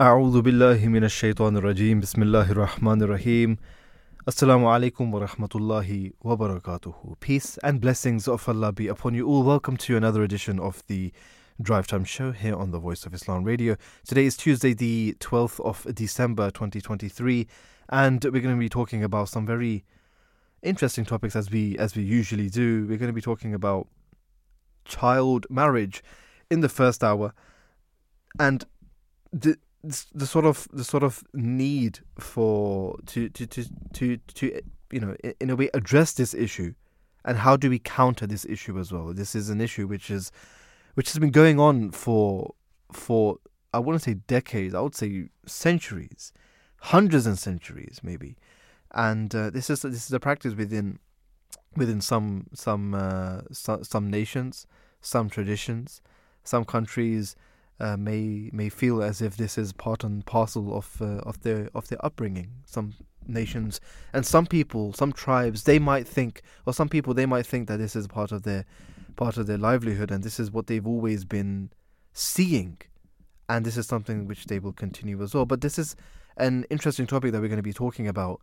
أعوذ بالله من الشيطان الرجيم بسم الله الرحمن الرحيم Assalamu alaikum wa rahmatullahi wa barakatuhu. Peace and blessings of Allah be upon you all. Welcome to another edition of the Drive Time Show here on the Voice of Islam Radio. Today is Tuesday, the 12th of December 2023, and we're going to be talking about some very interesting topics as we as we usually do. We're going to be talking about child marriage in the first hour and the the sort of the sort of need for to to to to, to you know in a way address this issue. And how do we counter this issue as well? This is an issue which is which has been going on for for i wouldn't say decades i would say centuries hundreds and centuries maybe. And uh, this is this is a practice within within some some uh, some, some nations some traditions some countries uh, may may feel as if this is part and parcel of uh, of their of their upbringing. Some nations and some people, some tribes, they might think, or some people, they might think that this is part of their part of their livelihood, and this is what they've always been seeing, and this is something which they will continue as well. But this is an interesting topic that we're going to be talking about,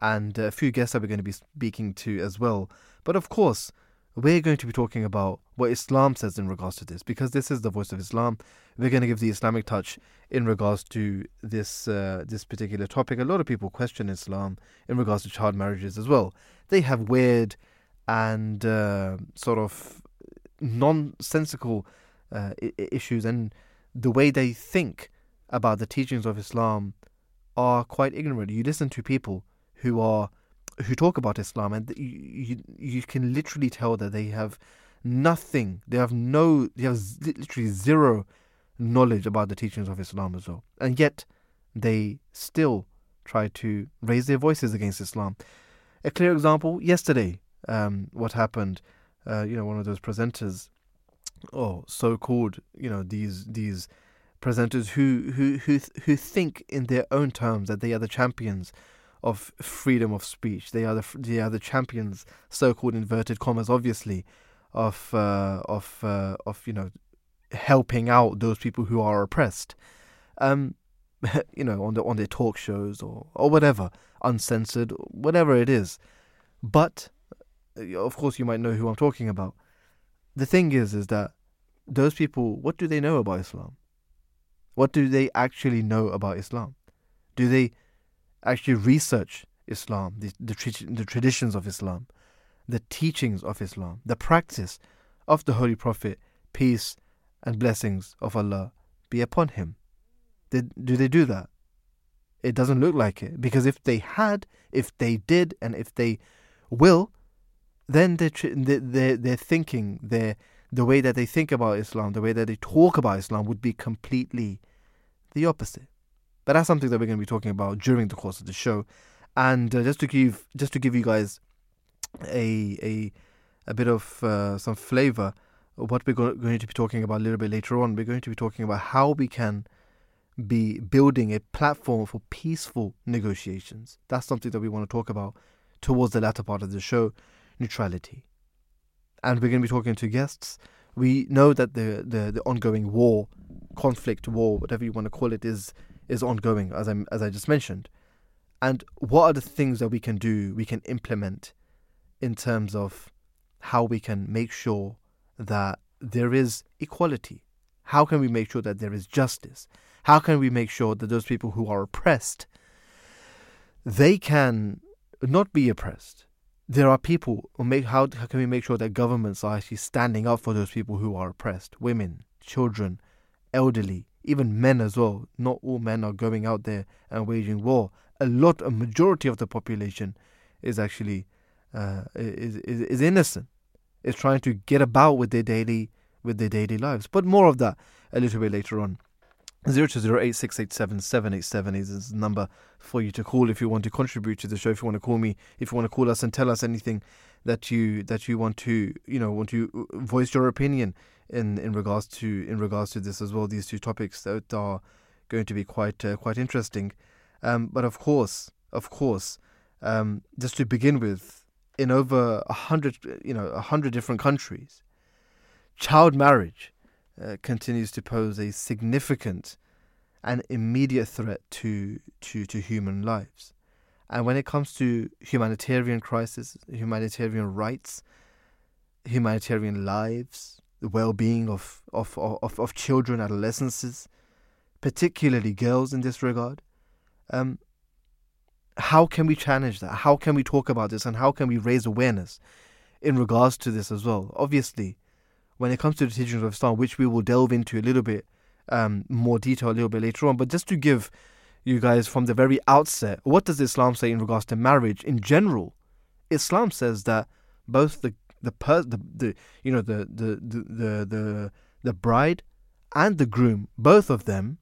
and a few guests that we're going to be speaking to as well. But of course, we're going to be talking about what Islam says in regards to this because this is the voice of Islam. We're going to give the Islamic touch in regards to this uh, this particular topic. A lot of people question Islam in regards to child marriages as well. They have weird and uh, sort of nonsensical uh, issues, and the way they think about the teachings of Islam are quite ignorant. You listen to people who are who talk about Islam, and you, you, you can literally tell that they have nothing. They have no. They have literally zero knowledge about the teachings of Islam as well, and yet they still try to raise their voices against Islam. A clear example yesterday. Um, what happened? Uh, you know, one of those presenters, or so-called, you know, these these presenters who who who who think in their own terms that they are the champions of freedom of speech. They are the they are the champions, so-called inverted commas, obviously, of uh, of uh, of you know helping out those people who are oppressed. Um, you know, on the on their talk shows or or whatever, uncensored, whatever it is. But uh, of course, you might know who I'm talking about. The thing is, is that those people, what do they know about Islam? What do they actually know about Islam? Do they actually research Islam, the, the, the traditions of Islam, the teachings of Islam, the practice of the Holy Prophet, peace and blessings of Allah be upon him. Did, do they do that? It doesn't look like it. Because if they had, if they did, and if they will, then their, their, their thinking, their, the way that they think about Islam, the way that they talk about Islam would be completely the opposite. But that's something that we're going to be talking about during the course of the show. And uh, just to give just to give you guys a a a bit of uh, some flavor what we're go- going to be talking about a little bit later on, we're going to be talking about how we can be building a platform for peaceful negotiations. That's something that we want to talk about towards the latter part of the show, neutrality. And we're going to be talking to guests. We know that the, the, the ongoing war, conflict, war, whatever you want to call it, is is ongoing, as I as I just mentioned. And what are the things that we can do, we can implement in terms of how we can make sure that there is equality? How can we make sure that there is justice? How can we make sure that those people who are oppressed they can not be oppressed? There are people make how, how can we make sure that governments are actually standing up for those people who are oppressed? Women, children, elderly, even men as well. Not all men are going out there and waging war. A lot, a majority of the population is actually uh, is, is is innocent. Is trying to get about with their daily with their daily lives. But more of that a little bit later on. Zero two zero eight six eight seven seven eight seven is the number for you to call if you want to contribute to the show. If you want to call me, if you want to call us and tell us anything that you that you want to you know want to voice your opinion in in regards to in regards to this as well. These two topics that are going to be quite uh, quite interesting. Um, but of course, of course, um, just to begin with, in over a hundred you know a hundred different countries, child marriage uh, continues to pose a significant and immediate threat to, to, to human lives. And when it comes to humanitarian crisis, humanitarian rights, humanitarian lives, the well-being of, of, of, of children, adolescents, particularly girls in this regard, um, how can we challenge that? How can we talk about this? And how can we raise awareness in regards to this as well? Obviously, when it comes to the teachings of Islam, which we will delve into a little bit um, more detail a little bit later on, but just to give you guys from the very outset, what does Islam say in regards to marriage in general? Islam says that both the the per, the, the you know the the, the the the bride and the groom, both of them,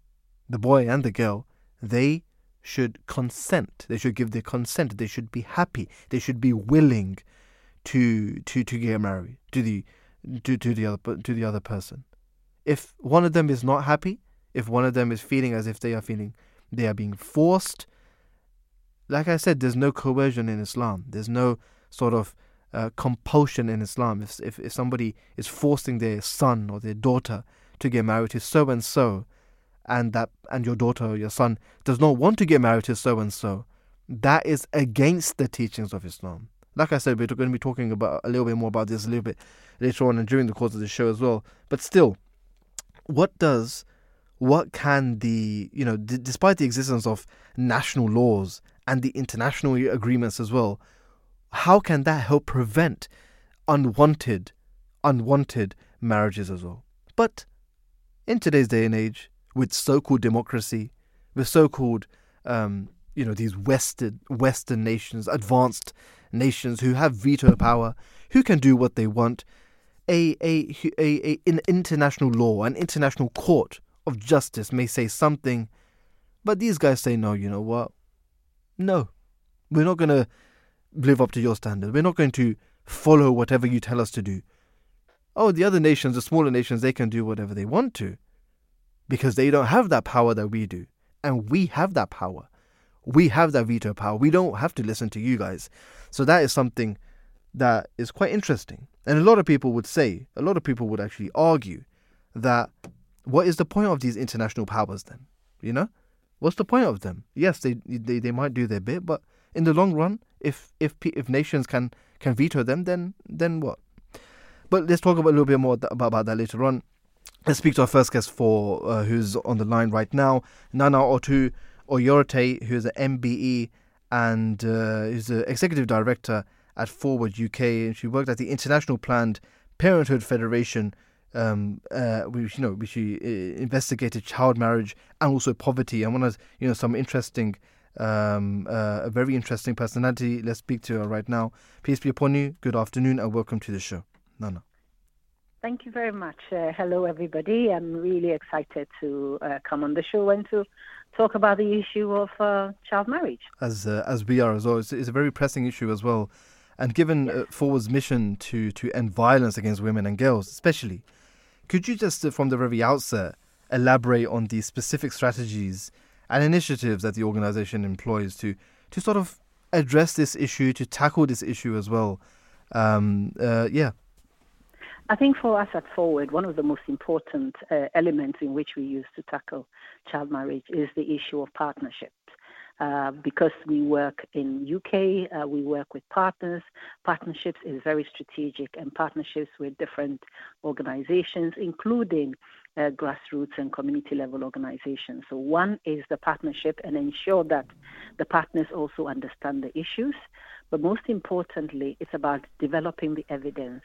the boy and the girl, they should consent. They should give their consent. They should be happy. They should be willing to to to get married to the to, to the other to the other person. If one of them is not happy, if one of them is feeling as if they are feeling they are being forced, like I said, there's no coercion in Islam. There's no sort of uh, compulsion in Islam. If, if if somebody is forcing their son or their daughter to get married to so and so, and that and your daughter or your son does not want to get married to so and so, that is against the teachings of Islam. Like I said, we're going to be talking about a little bit more about this a little bit later on and during the course of the show as well. But still, what does what can the you know d- despite the existence of national laws and the international agreements as well how can that help prevent unwanted unwanted marriages as well? But in today's day and age with so-called democracy with so-called um, you know these western western nations advanced nations who have veto power who can do what they want a, a, a, a an international law an international court of justice may say something, but these guys say, no, you know what? No, we're not going to live up to your standard. We're not going to follow whatever you tell us to do. Oh, the other nations, the smaller nations, they can do whatever they want to because they don't have that power that we do. And we have that power. We have that veto power. We don't have to listen to you guys. So that is something that is quite interesting. And a lot of people would say, a lot of people would actually argue that what is the point of these international powers then? You know, what's the point of them? Yes, they they, they might do their bit, but in the long run, if if if nations can can veto them, then then what? But let's talk about a little bit more about, about that later on. Let's speak to our first guest for uh, who's on the line right now, Naana Otoo Oyortey, who's an MBE and uh, is the executive director at Forward UK. And she worked at the International Planned Parenthood Federation um, uh, which you know, which uh, investigated child marriage and also poverty, and one of you know some interesting, um, uh, a very interesting personality. Let's speak to her right now. Peace be upon you. Good afternoon, and welcome to the show, Naana. Thank you very much. Uh, hello, everybody. I'm really excited to uh, come on the show and to talk about the issue of uh, child marriage. As as we are as well, it's, it's a very pressing issue as well. And given uh, Forward's mission to, to end violence against women and girls, especially, could you just, uh, from the very outset, elaborate on the specific strategies and initiatives that the organization employs to, to sort of address this issue, to tackle this issue as well? Um, uh, yeah. I think for us at Forward, one of the most important uh, elements in which we use to tackle child marriage is the issue of partnership. Uh, because we work in UK, uh, we work with partners. Partnerships is very strategic, and partnerships with different organizations, including uh, grassroots and community level organizations. So one is the partnership and ensure that the partners also understand the issues. But most importantly, it's about developing the evidence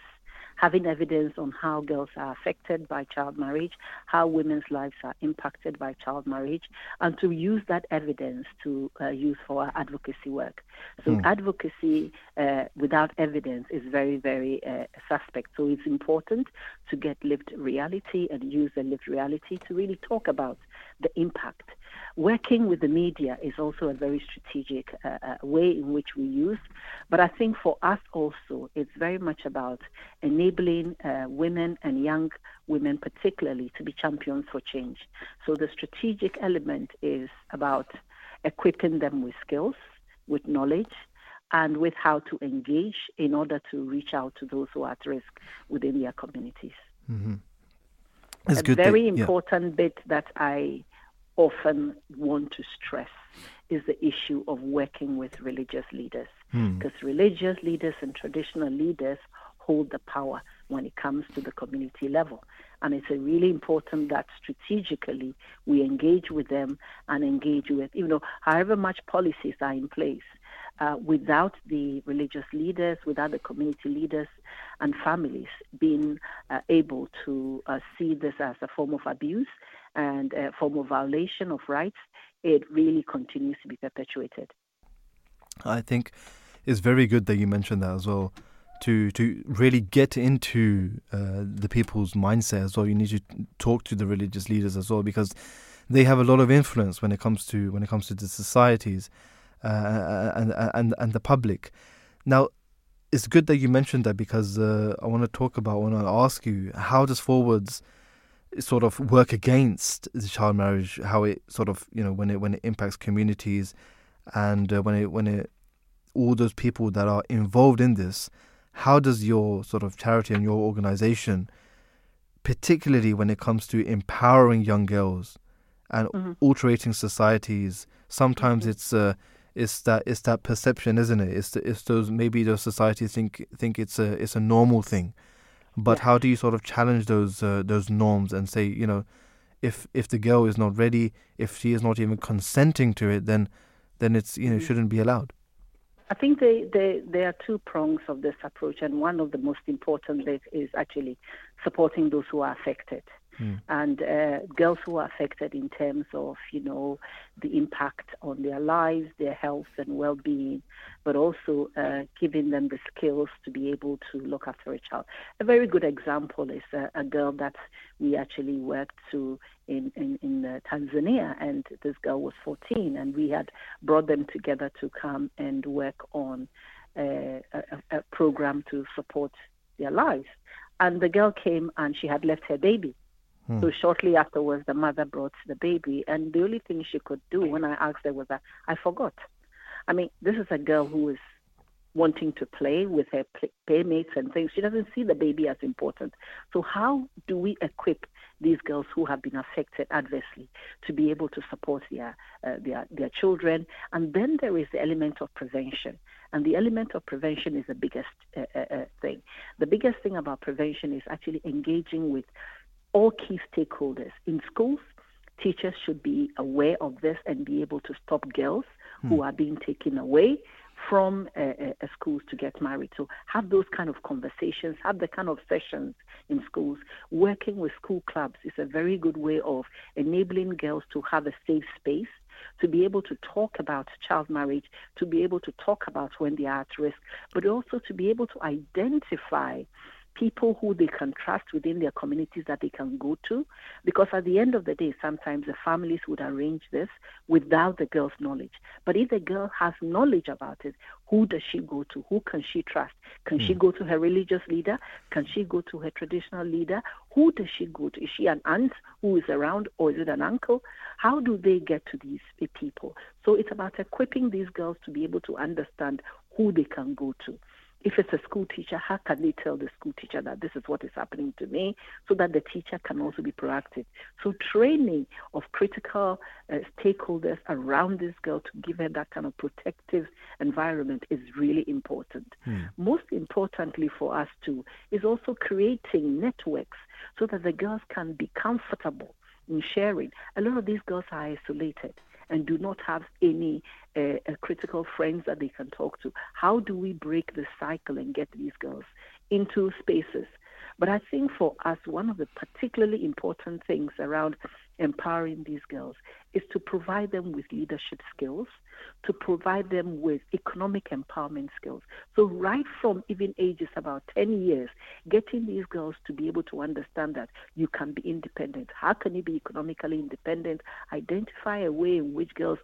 having evidence on how girls are affected by child marriage, how women's lives are impacted by child marriage, and to use that evidence to uh, use for our advocacy work. So mm. advocacy uh, without evidence is very, very uh, suspect. So it's important to get lived reality and use the lived reality to really talk about the impact Working with the media is also a very strategic uh, uh, way in which we use. But I think for us also, it's very much about enabling uh, women and young women, particularly, to be champions for change. So the strategic element is about equipping them with skills, with knowledge, and with how to engage in order to reach out to those who are at risk within their communities. Mm-hmm. a very important bit that I often want to stress is the issue of working with religious leaders. Because hmm. religious leaders and traditional leaders hold the power when it comes to the community level. And it's really important that strategically we engage with them and engage with, you know, however much policies are in place. Uh, without the religious leaders, without the community leaders and families being uh, able to uh, see this as a form of abuse and a form of violation of rights, it really continues to be perpetuated. I think it's very good that you mentioned that as well. To to really get into uh, the people's mindset as well, you need to talk to the religious leaders as well because they have a lot of influence when it comes to when it comes to the societies uh, and and and the public. Now, it's good that you mentioned that because uh, I want to talk about. I want to ask you how does forwards sort of work against the child marriage? How it sort of you know when it when it impacts communities, and uh, when it when it all those people that are involved in this. How does your sort of charity and your organization, particularly when it comes to empowering young girls and mm-hmm. altering societies, sometimes mm-hmm. it's uh, it's that it's that perception, isn't it? It's the, it's those maybe those societies think think it's a it's a normal thing, but yeah. how do you sort of challenge those uh, those norms and say you know, if if the girl is not ready, if she is not even consenting to it, then then it's you know mm-hmm. shouldn't be allowed. I think they, they, there are two prongs of this approach, and one of the most important is actually supporting those who are affected. Mm. And uh, girls who are affected in terms of, you know, the impact on their lives, their health and well-being, but also uh, giving them the skills to be able to look after a child. A very good example is a, a girl that we actually worked to in, in, in uh, Tanzania, and this girl was 14, and we had brought them together to come and work on uh, a, a program to support their lives. And the girl came and she had left her baby. Hmm. So shortly afterwards, the mother brought the baby, and the only thing she could do when I asked her was that I forgot. I mean, this is a girl who is wanting to play with her playmates and things. She doesn't see the baby as important. So how do we equip these girls who have been affected adversely to be able to support their uh, their their children? And then there is the element of prevention. And the element of prevention is the biggest uh, uh, uh thing. The biggest thing about prevention is actually engaging with all key stakeholders in schools. Teachers should be aware of this and be able to stop girls hmm. who are being taken away from a, a, schools to get married. So have those kind of conversations, have the kind of sessions in schools. Working with school clubs is a very good way of enabling girls to have a safe space to be able to talk about child marriage, to be able to talk about when they are at risk, but also to be able to identify people who they can trust within their communities that they can go to. Because at the end of the day, sometimes the families would arrange this without the girl's knowledge. But if the girl has knowledge about it, who does she go to? Who can she trust? Can mm. she hmm. go to her religious leader? Can she go to her traditional leader? Who does she go to? Is she an aunt who is around or is it an uncle? How do they get to these people? So it's about equipping these girls to be able to understand who they can go to if it's a school teacher, how can they tell the school teacher that this is what is happening to me so that the teacher can also be proactive? So, training of critical uh, stakeholders around this girl to give her that kind of protective environment is really important. Hmm. Most importantly for us, too, is also creating networks so that the girls can be comfortable in sharing. A lot of these girls are isolated and do not have any uh, critical friends that they can talk to. How do we break the cycle and get these girls into spaces? But I think for us, one of the particularly important things around empowering these girls is to provide them with leadership skills, to provide them with economic empowerment skills. So, right from even ages about 10 years, getting these girls to be able to understand that you can be independent. How can you be economically independent? Identify a way in which girls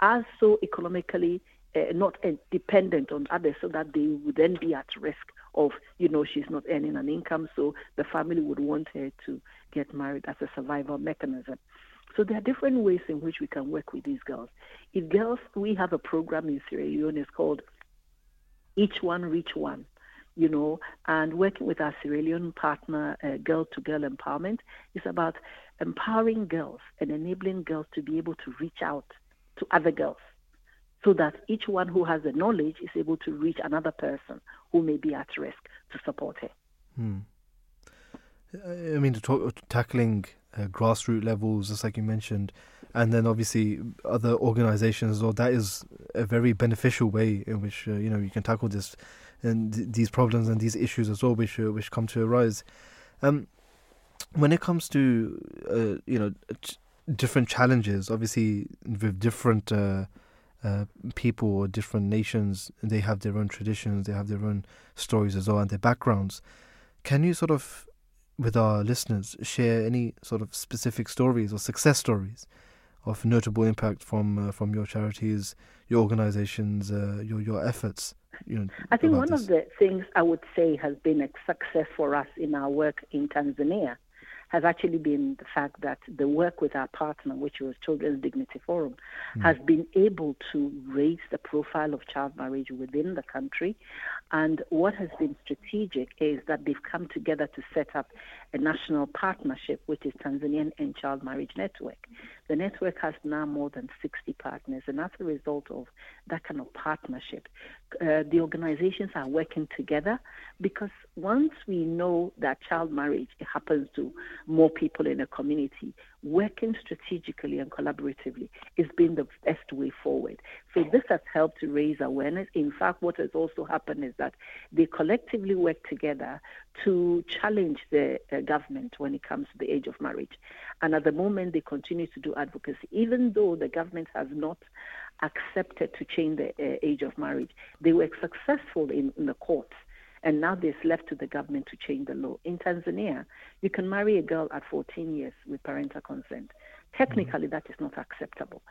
are so economically uh, not uh, dependent on others so that they would then be at risk of, you know, she's not earning an income, so the family would want her to get married as a survival mechanism. So there are different ways in which we can work with these girls. If girls, we have a program in Sierra Leone, it's called Each One Reach One, you know, and working with our Sierra Leone partner, uh, Girl to Girl Empowerment, is about empowering girls and enabling girls to be able to reach out to other girls so that each one who has the knowledge is able to reach another person who may be at risk to support her. Hmm. I mean, talk, tackling uh, grassroots levels, just like you mentioned, and then obviously other organizations well. That is a very beneficial way in which uh, you know you can tackle this and th- these problems and these issues as well, which uh, which come to arise. Um, when it comes to uh, you know ch- different challenges, obviously with different uh, uh, people or different nations, they have their own traditions, they have their own stories as well, and their backgrounds. Can you sort of, with our listeners, share any sort of specific stories or success stories of notable impact from uh, from your charities, your organizations, uh, your your efforts? You know, I think one this? of the things I would say has been a success for us in our work in Tanzania has actually been the fact that the work with our partner, which was Children's Dignity Forum, mm. has been able to raise the profile of child marriage within the country. And what has been strategic is that they've come together to set up a national partnership, which is Tanzanian End Child Marriage Network. The network has now more than 60 partners, and as a result of that kind of partnership, uh, the organizations are working together because once we know that child marriage happens to more people in a community, working strategically and collaboratively has been the best way forward. So this has helped to raise awareness. In fact, what has also happened is that they collectively work together to challenge the uh, government when it comes to the age of marriage. And at the moment, they continue to do advocacy, even though the government has not accepted to change the uh, age of marriage. They were successful in, in the courts and now it's left to the government to change the law. In Tanzania, you can marry a girl at 14 years with parental consent. Technically, mm-hmm. that is not acceptable.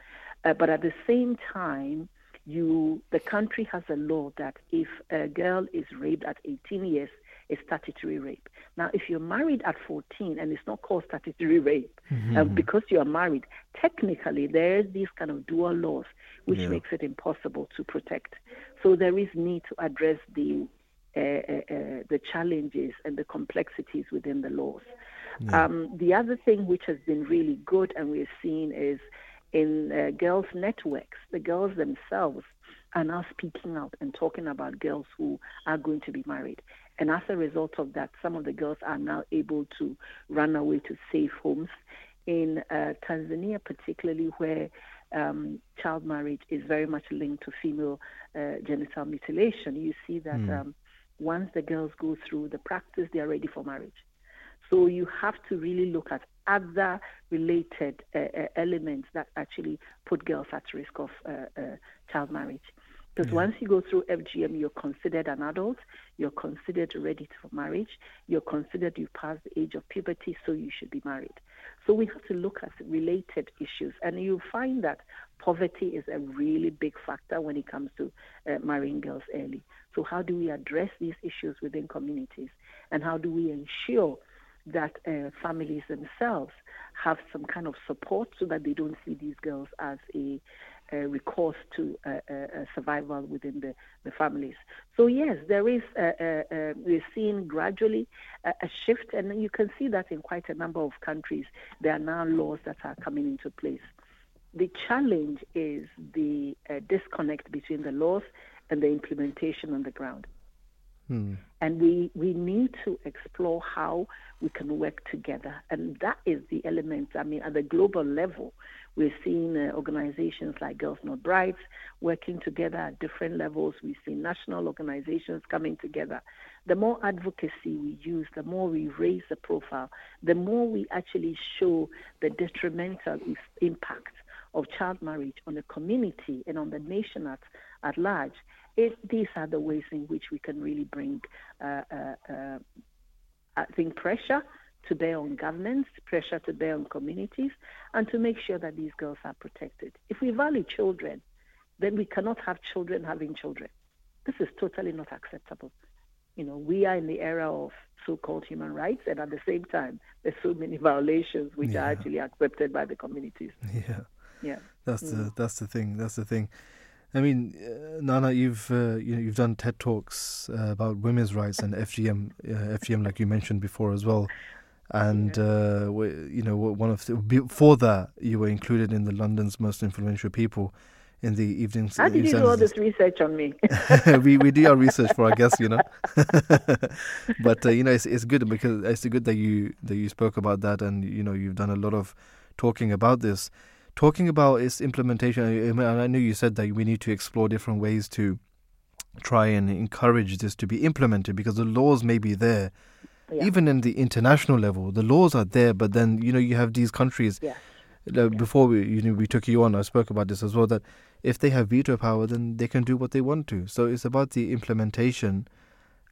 Uh, but at the same time, you the country has a law that if a girl is raped at 18 years, it's statutory rape. Now, if you're married at 14 and it's not called statutory rape, mm-hmm. uh, because you are married, technically there's these kind of dual laws which yeah. makes it impossible to protect. So there is need to address the uh, uh, uh, the challenges and the complexities within the laws. Yeah. Um, the other thing which has been really good and we're seeing is in uh, girls' networks, the girls themselves are now speaking out and talking about girls who are going to be married. And as a result of that, some of the girls are now able to run away to safe homes. In uh, Tanzania, particularly where um, child marriage is very much linked to female uh, genital mutilation, you see that mm. um, once the girls go through the practice, they are ready for marriage. So you have to really look at other related uh, uh, elements that actually put girls at risk of uh, uh child marriage. Because yeah. once you go through FGM, you're considered an adult, you're considered ready for marriage, you're considered you've passed the age of puberty, so you should be married. So we have to look at related issues, and you find that poverty is a really big factor when it comes to uh, marrying girls early. So, how do we address these issues within communities? And how do we ensure that uh, families themselves have some kind of support so that they don't see these girls as a, a recourse to uh, uh, survival within the, the families. So yes, there is we're seeing gradually a shift, and you can see that in quite a number of countries. There are now laws that are coming into place. The challenge is the uh, disconnect between the laws and the implementation on the ground. Hmm. And we, we need to explore how we can work together. And that is the element. I mean, at the global level, we're seeing uh, organizations like Girls Not Brides working together at different levels. We see national organizations coming together. The more advocacy we use, the more we raise the profile, the more we actually show the detrimental impact of child marriage on the community and on the nation at, at large, it, these are the ways in which we can really bring, uh, uh, uh, I think, pressure to bear on governments, pressure to bear on communities, and to make sure that these girls are protected. If we value children, then we cannot have children having children. This is totally not acceptable. You know, we are in the era of so-called human rights, and at the same time, there's so many violations which yeah. are actually accepted by the communities. Yeah, yeah. That's mm. the that's the thing. That's the thing. I mean, uh, Naana, you've uh, you know, you've done TED talks uh, about women's rights and FGM, uh, FGM, like you mentioned before as well. And uh, you know one of the, before that you were included in the London's most influential people in the evenings. How did you do all this research on me? we we do our research for our guests, you know. but uh, you know, it's it's good because it's good that you that you spoke about that, and you know, you've done a lot of talking about this, talking about its implementation. I know you said that we need to explore different ways to try and encourage this to be implemented because the laws may be there. Yeah. Even in the international level, the laws are there, but then you know you have these countries. Yeah. Uh, before we you know we took you on, I spoke about this as well. That if they have veto power, then they can do what they want to. So it's about the implementation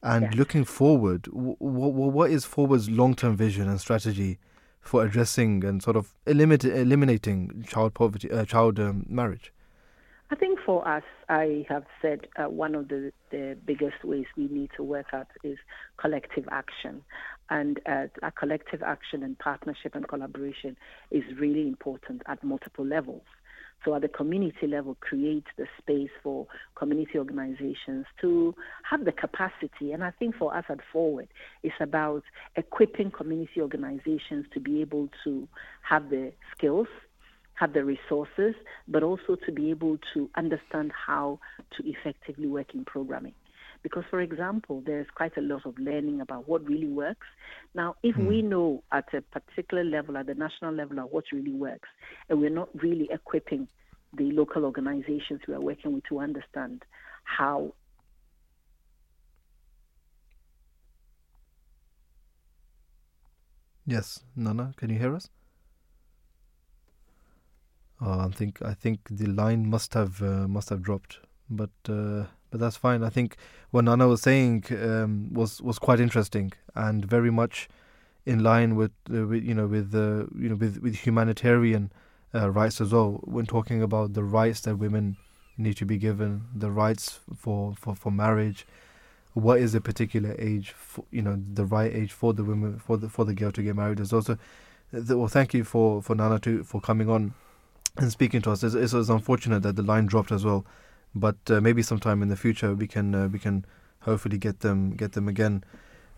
and yes. looking forward. W- w- what is Forward's long term vision and strategy for addressing and sort of eliminate, eliminating child poverty, uh, child um, marriage? I think for us, I have said uh, one of the, the biggest ways we need to work at is collective action. And uh, a collective action and partnership and collaboration is really important at multiple levels. So at the community level, create the space for community organizations to have the capacity. And I think for us at Forward, it's about equipping community organizations to be able to have the skills, have the resources, but also to be able to understand how to effectively work in programming. Because, for example, there's quite a lot of learning about what really works. Now, if mm. we know at a particular level, at the national level, of what really works, and we're not really equipping the local organizations we are working with to understand how Yes, Naana, can you hear us? Oh, I think I think the line must have uh, must have dropped, but uh, but that's fine. I think what Naana was saying um, was was quite interesting and very much in line with, uh, with you know with uh, you know with with humanitarian uh, rights as well. When talking about the rights that women need to be given, the rights for for, for marriage, what is a particular age, for, you know, the right age for the women for the for the girl to get married. There's also, well, thank you for for Naana to for coming on and speaking to us. It's, it's, it's unfortunate that the line dropped as well but uh, maybe sometime in the future we can uh, we can hopefully get them get them again.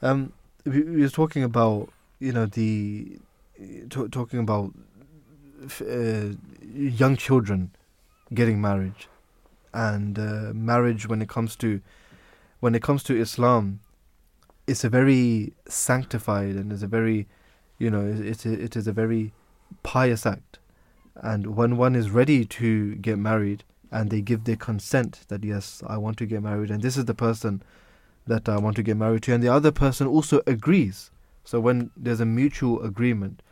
Um, we, we were talking about you know the t- talking about uh, young children getting married and uh, marriage when it comes to when it comes to Islam it's a very sanctified and it's a very you know it, it, it is a very pious act and when one is ready to get married and they give their consent that yes, I want to get married, and this is the person that I want to get married to, and the other person also agrees. So when there's a mutual agreement,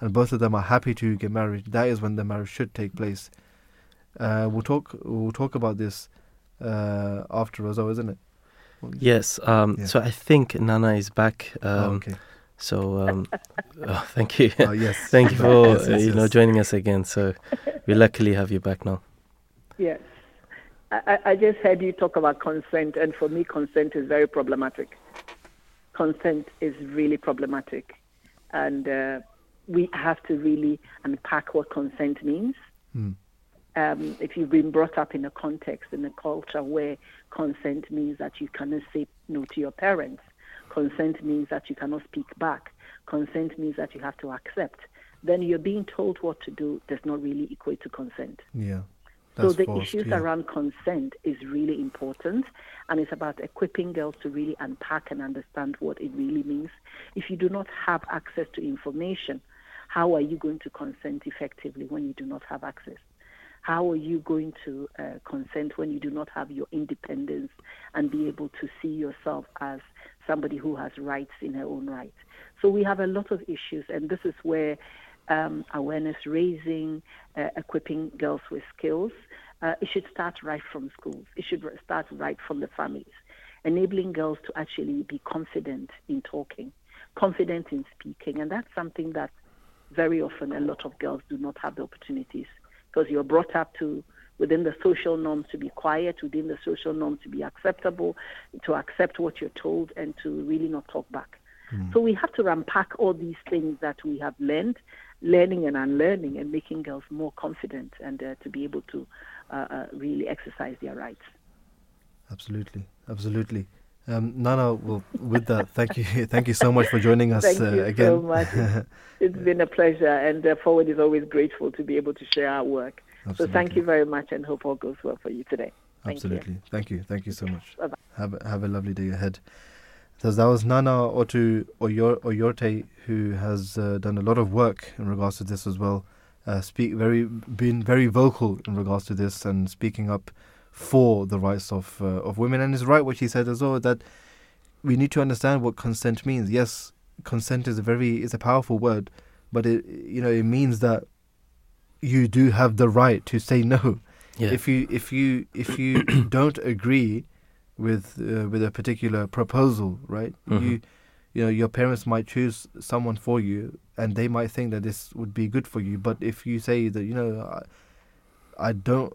and both of them are happy to get married, that is when the marriage should take place. Uh, we'll talk. We'll talk about this uh, after as well, isn't it? Yes. Um, yeah. So I think Naana is back. Um, oh, okay. So um, oh, thank you. Oh, yes. thank you for yes, yes, uh, you know joining us again. So we luckily have you back now. Yes. I, I just heard you talk about consent, and for me, consent is very problematic. Consent is really problematic. And uh, we have to really unpack what consent means. Mm. Um, if you've been brought up in a context, in a culture where consent means that you cannot say no to your parents, consent means that you cannot speak back, consent means that you have to accept, then you're being told what to do does not really equate to consent. Yeah. So the forced, issues yeah. around consent is really important, and it's about equipping girls to really unpack and understand what it really means. If you do not have access to information, how are you going to consent effectively when you do not have access? How are you going to uh, consent when you do not have your independence and be able to see yourself as somebody who has rights in her own right? So we have a lot of issues, and this is where um, awareness raising, uh, equipping girls with skills. Uh, it should start right from schools. It should start right from the families, enabling girls to actually be confident in talking, confident in speaking. And that's something that very often a lot of girls do not have the opportunities because you're brought up to within the social norms to be quiet, within the social norms to be acceptable, to accept what you're told, and to really not talk back. Mm. So we have to unpack all these things that we have learned learning and unlearning and making girls more confident and uh, to be able to uh, uh, really exercise their rights. Absolutely, absolutely. Um, Naana, well, with that, thank you, thank you so much for joining us again. thank uh, you again. so much. it's been a pleasure, and uh, Forward is always grateful to be able to share our work. Absolutely. So thank you very much, and hope all goes well for you today. Thank Absolutely, you. thank you, thank you so much. Bye-bye. Have a, have a lovely day ahead. So that was Naana Otoo Oyor, Oyortey, who has uh, done a lot of work in regards to this as well. Uh, speak very, been very vocal in regards to this and speaking up for the rights of uh, of women. And it's right what she said as well that we need to understand what consent means. Yes, consent is a very is a powerful word, but it you know it means that you do have the right to say no. Yeah. If you if you if you don't agree with uh, with a particular proposal, right? Mm-hmm. You you know your parents might choose someone for you, and they might think that this would be good for you. But if you say that you know I, I don't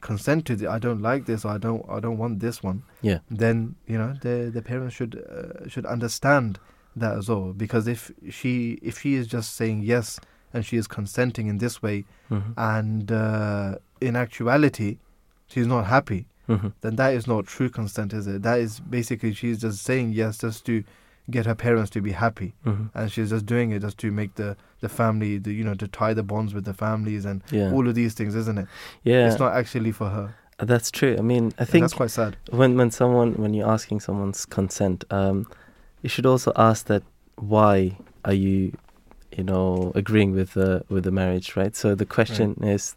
consent to this. I don't like this. Or I don't. I don't want this one. Yeah. Then you know the the parents should uh, should understand that as well. Because if she if she is just saying yes and she is consenting in this way, mm-hmm. and uh, in actuality she's not happy, mm-hmm. then that is not true consent, is it? That is basically she's just saying yes just to get her parents to be happy, mm-hmm. and she's just doing it just to make the the family, the you know, to tie the bonds with the families and yeah. all of these things, isn't it? Yeah, it's not actually for her. Uh, that's true. I mean, I and think that's quite sad. When when someone when you're asking someone's consent, um, you should also ask that why are you, you know, agreeing with the with the marriage, right? So the question right. is,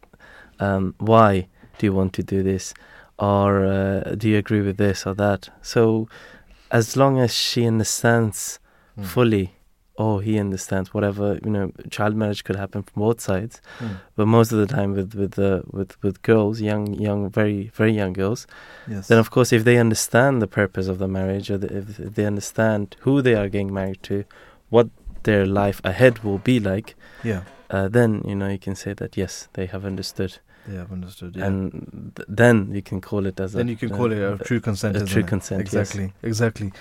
um, why do you want to do this, or uh, do you agree with this or that? So, as long as she understands mm. fully or he understands whatever you know child marriage could happen from both sides mm. but most of the time with with the with with girls young young very very young girls yes. then of course if they understand the purpose of the marriage or the, if they understand who they are getting married to what their life ahead will be like yeah uh, then you know you can say that yes they have understood they have understood yeah. and th- then you can call it as then a, you can call it a, true consent a true it? consent exactly yes. exactly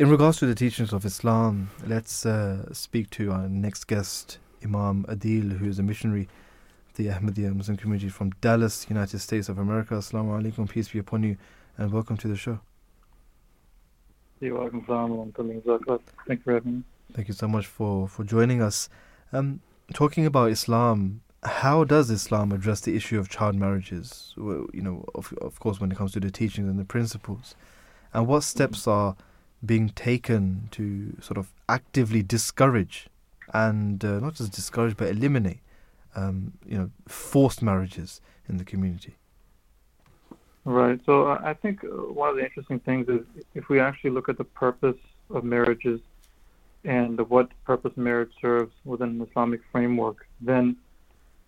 in regards to the teachings of Islam, let's uh, speak to our next guest, Imam Adil, who is a missionary of the Ahmadiyya Muslim community from Dallas, United States of America. Assalamu alaikum, peace be upon you, and welcome to the show. Thank you for having me. Thank you so much for, for joining us. Um, talking about Islam, how does Islam address the issue of child marriages? Well, you know, of, of course, when it comes to the teachings and the principles, and what steps are being taken to sort of actively discourage and uh, not just discourage but eliminate um, you know forced marriages in the community right so uh, i think one of the interesting things is if we actually look at the purpose of marriages and what purpose marriage serves within an islamic framework then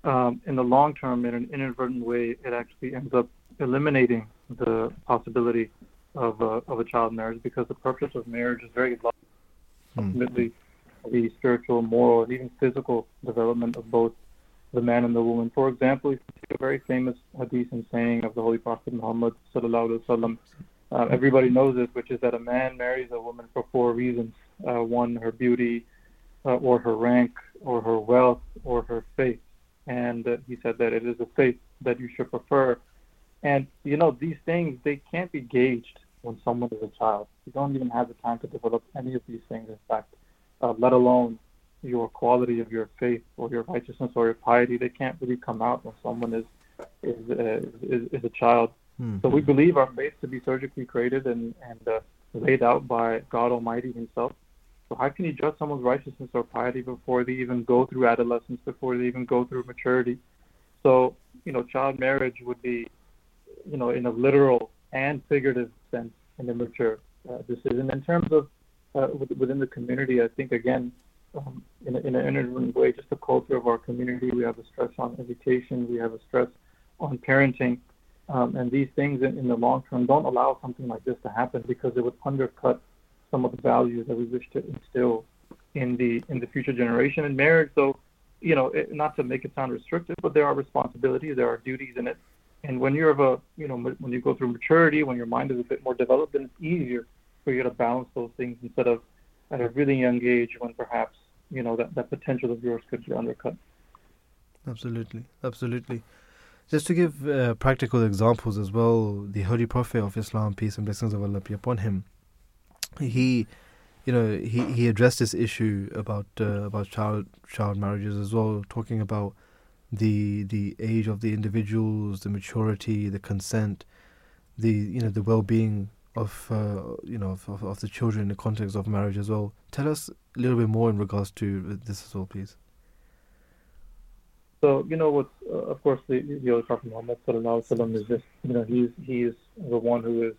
um, in the long term in an inadvertent way it actually ends up eliminating the possibility of a, of a child marriage because the purpose of marriage is very large. Mm. Ultimately, the spiritual, moral, and even physical development of both the man and the woman. For example, you see a very famous hadith and saying of the Holy Prophet Muhammad sallallahu alaihi wasallam. Uh, everybody knows this, which is that a man marries a woman for four reasons: uh, one, her beauty, uh, or her rank, or her wealth, or her faith. And uh, he said that it is the faith that you should prefer. And you know these things they can't be gauged when someone is a child. You don't even have the time to develop any of these things, in fact, uh, let alone your quality of your faith or your righteousness or your piety. They can't really come out when someone is is uh, is, is, a child. Mm-hmm. So we believe our faith to be surgically created and and uh, laid out by God Almighty Himself. So how can you judge someone's righteousness or piety before they even go through adolescence, before they even go through maturity? So you know, child marriage would be, you know, in a literal and figurative sense an immature uh, decision. In terms of uh, within the community, I think again, um, in, a, in an inherent way, just the culture of our community, we have a stress on education, we have a stress on parenting, um, and these things in, in the long term don't allow something like this to happen because it would undercut some of the values that we wish to instill in the in the future generation in marriage. So, you know, it, not to make it sound restrictive, but there are responsibilities, there are duties in it and when you're of a, you know, when you go through maturity, when your mind is a bit more developed, then it's easier for you to balance those things instead of at a really young age when perhaps, you know, that, that potential of yours could be undercut. Absolutely, absolutely. Just to give uh, practical examples as well, the Holy Prophet of Islam, peace and blessings of Allah be upon him, he, you know, he, he addressed this issue about uh, about child child marriages as well, talking about the the age of the individuals, the maturity, the consent, the you know the well being of uh, you know of, of the children in the context of marriage as well. Tell us a little bit more in regards to this as well, please. So you know what? Uh, of course, the the Prophet Muhammad sallallahu alaihi wasallam is just you know he's he's the one who is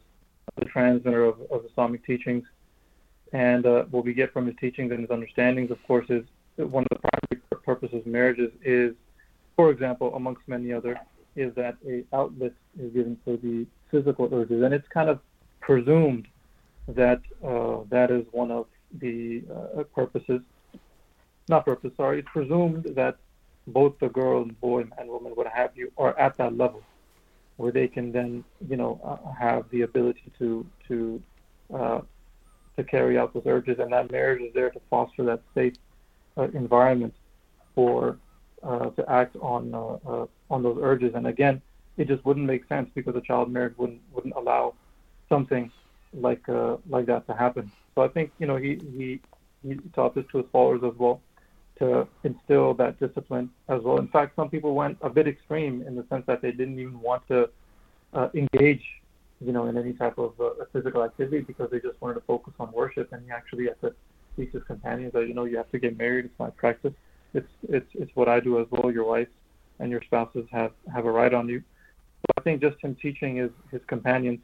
the transmitter of, of Islamic teachings, and uh, what we get from his teachings and his understandings, of course, is that one of the primary purposes of marriages is, for example, amongst many other, is that a outlet is given for the physical urges, and it's kind of presumed that uh, that is one of the uh, purposes. Not purpose, sorry. It's presumed that both the girl and boy, man, woman, what have you, are at that level where they can then, you know, uh, have the ability to to uh, to carry out those urges, and that marriage is there to foster that safe uh, environment for uh, to act on uh, on those urges. And again, it just wouldn't make sense because a child marriage wouldn't wouldn't allow something like like that to happen. So I think you know he he he taught this to his followers as well to instill that discipline as well. In fact, some people went a bit extreme in the sense that they didn't even want to uh, engage, you know, in any type of uh, physical activity because they just wanted to focus on worship. And he actually had to teach his companions that you know you have to get married. It's my practice. It's it's it's what I do as well. Your wife and your spouses have have a right on you. So I think just him teaching his his companions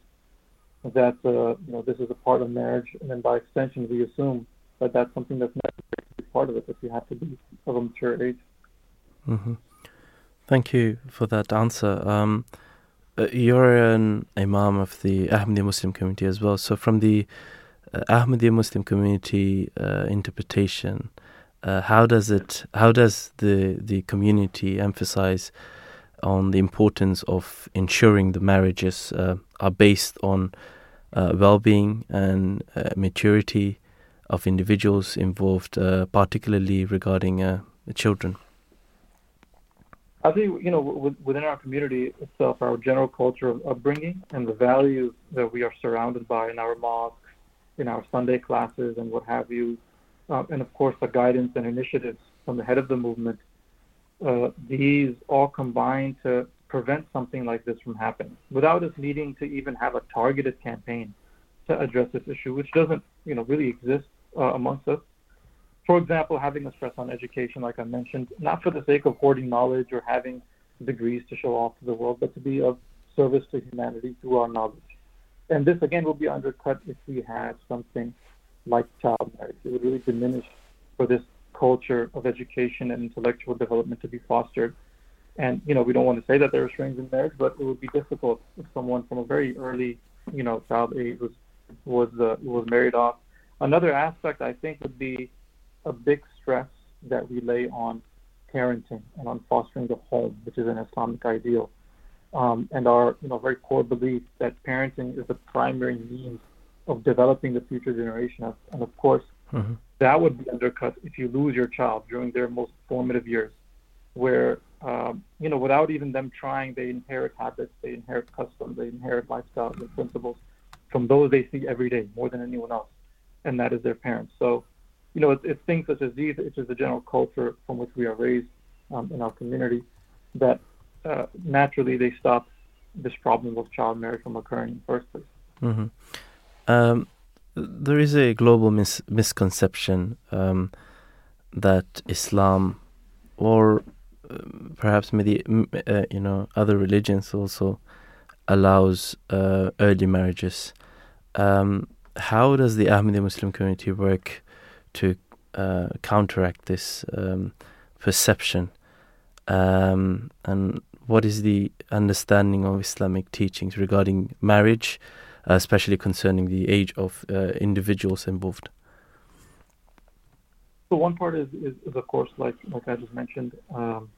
that uh, you know this is a part of marriage, and then by extension we assume that that's something that's part of it if you have to be of a mature age. Mm-hmm. Thank you for that answer. Um, uh, you're an imam of the Ahmadiyya Muslim community as well. So, from the uh, Ahmadiyya Muslim community uh, interpretation, uh, how does it? How does the the community emphasize on the importance of ensuring the marriages uh, are based on uh, well-being and maturity of individuals involved, uh, particularly regarding uh, children? I think you know within our community itself, our general culture of upbringing and the values that we are surrounded by in our mosques, in our Sunday classes, and what have you, uh, and of course the guidance and initiatives from the head of the movement. Uh, these all combine to prevent something like this from happening without us needing to even have a targeted campaign to address this issue, which doesn't you know really exist uh, amongst us. For example, having a stress on education, like I mentioned, not for the sake of hoarding knowledge or having degrees to show off to the world, but to be of service to humanity through our knowledge. And this, again, will be undercut if we had something like child marriage. It would really diminish for this culture of education and intellectual development to be fostered. And, you know, we don't want to say that there are strings in marriage, but it would be difficult if someone from a very early, you know, child age was was uh, was married off Another aspect I think would be a big stress that we lay on parenting and on fostering the home, which is an Islamic ideal, um, and our you know very core belief that parenting is the primary means of developing the future generation. And of course, mm-hmm. that would be undercut if you lose your child during their most formative years, where um, you know without even them trying, they inherit habits, they inherit customs, they inherit lifestyles and principles from those they see every day more than anyone else and that is their parents. So, you know, it's, it's things such as these, which is the general culture from which we are raised um, in our community, that uh, naturally they stop this problem of child marriage from occurring in the first place. Mm-hmm. Um, there is a global mis- misconception um, that Islam, or uh, perhaps maybe uh, you know other religions also allows uh, early marriages. Um, how does the Ahmadiyya Muslim community work to uh, counteract this um, perception? Um, and what is the understanding of Islamic teachings regarding marriage, uh, especially concerning the age of uh, individuals involved? So one part is, is, is, of course, like like I just mentioned, um,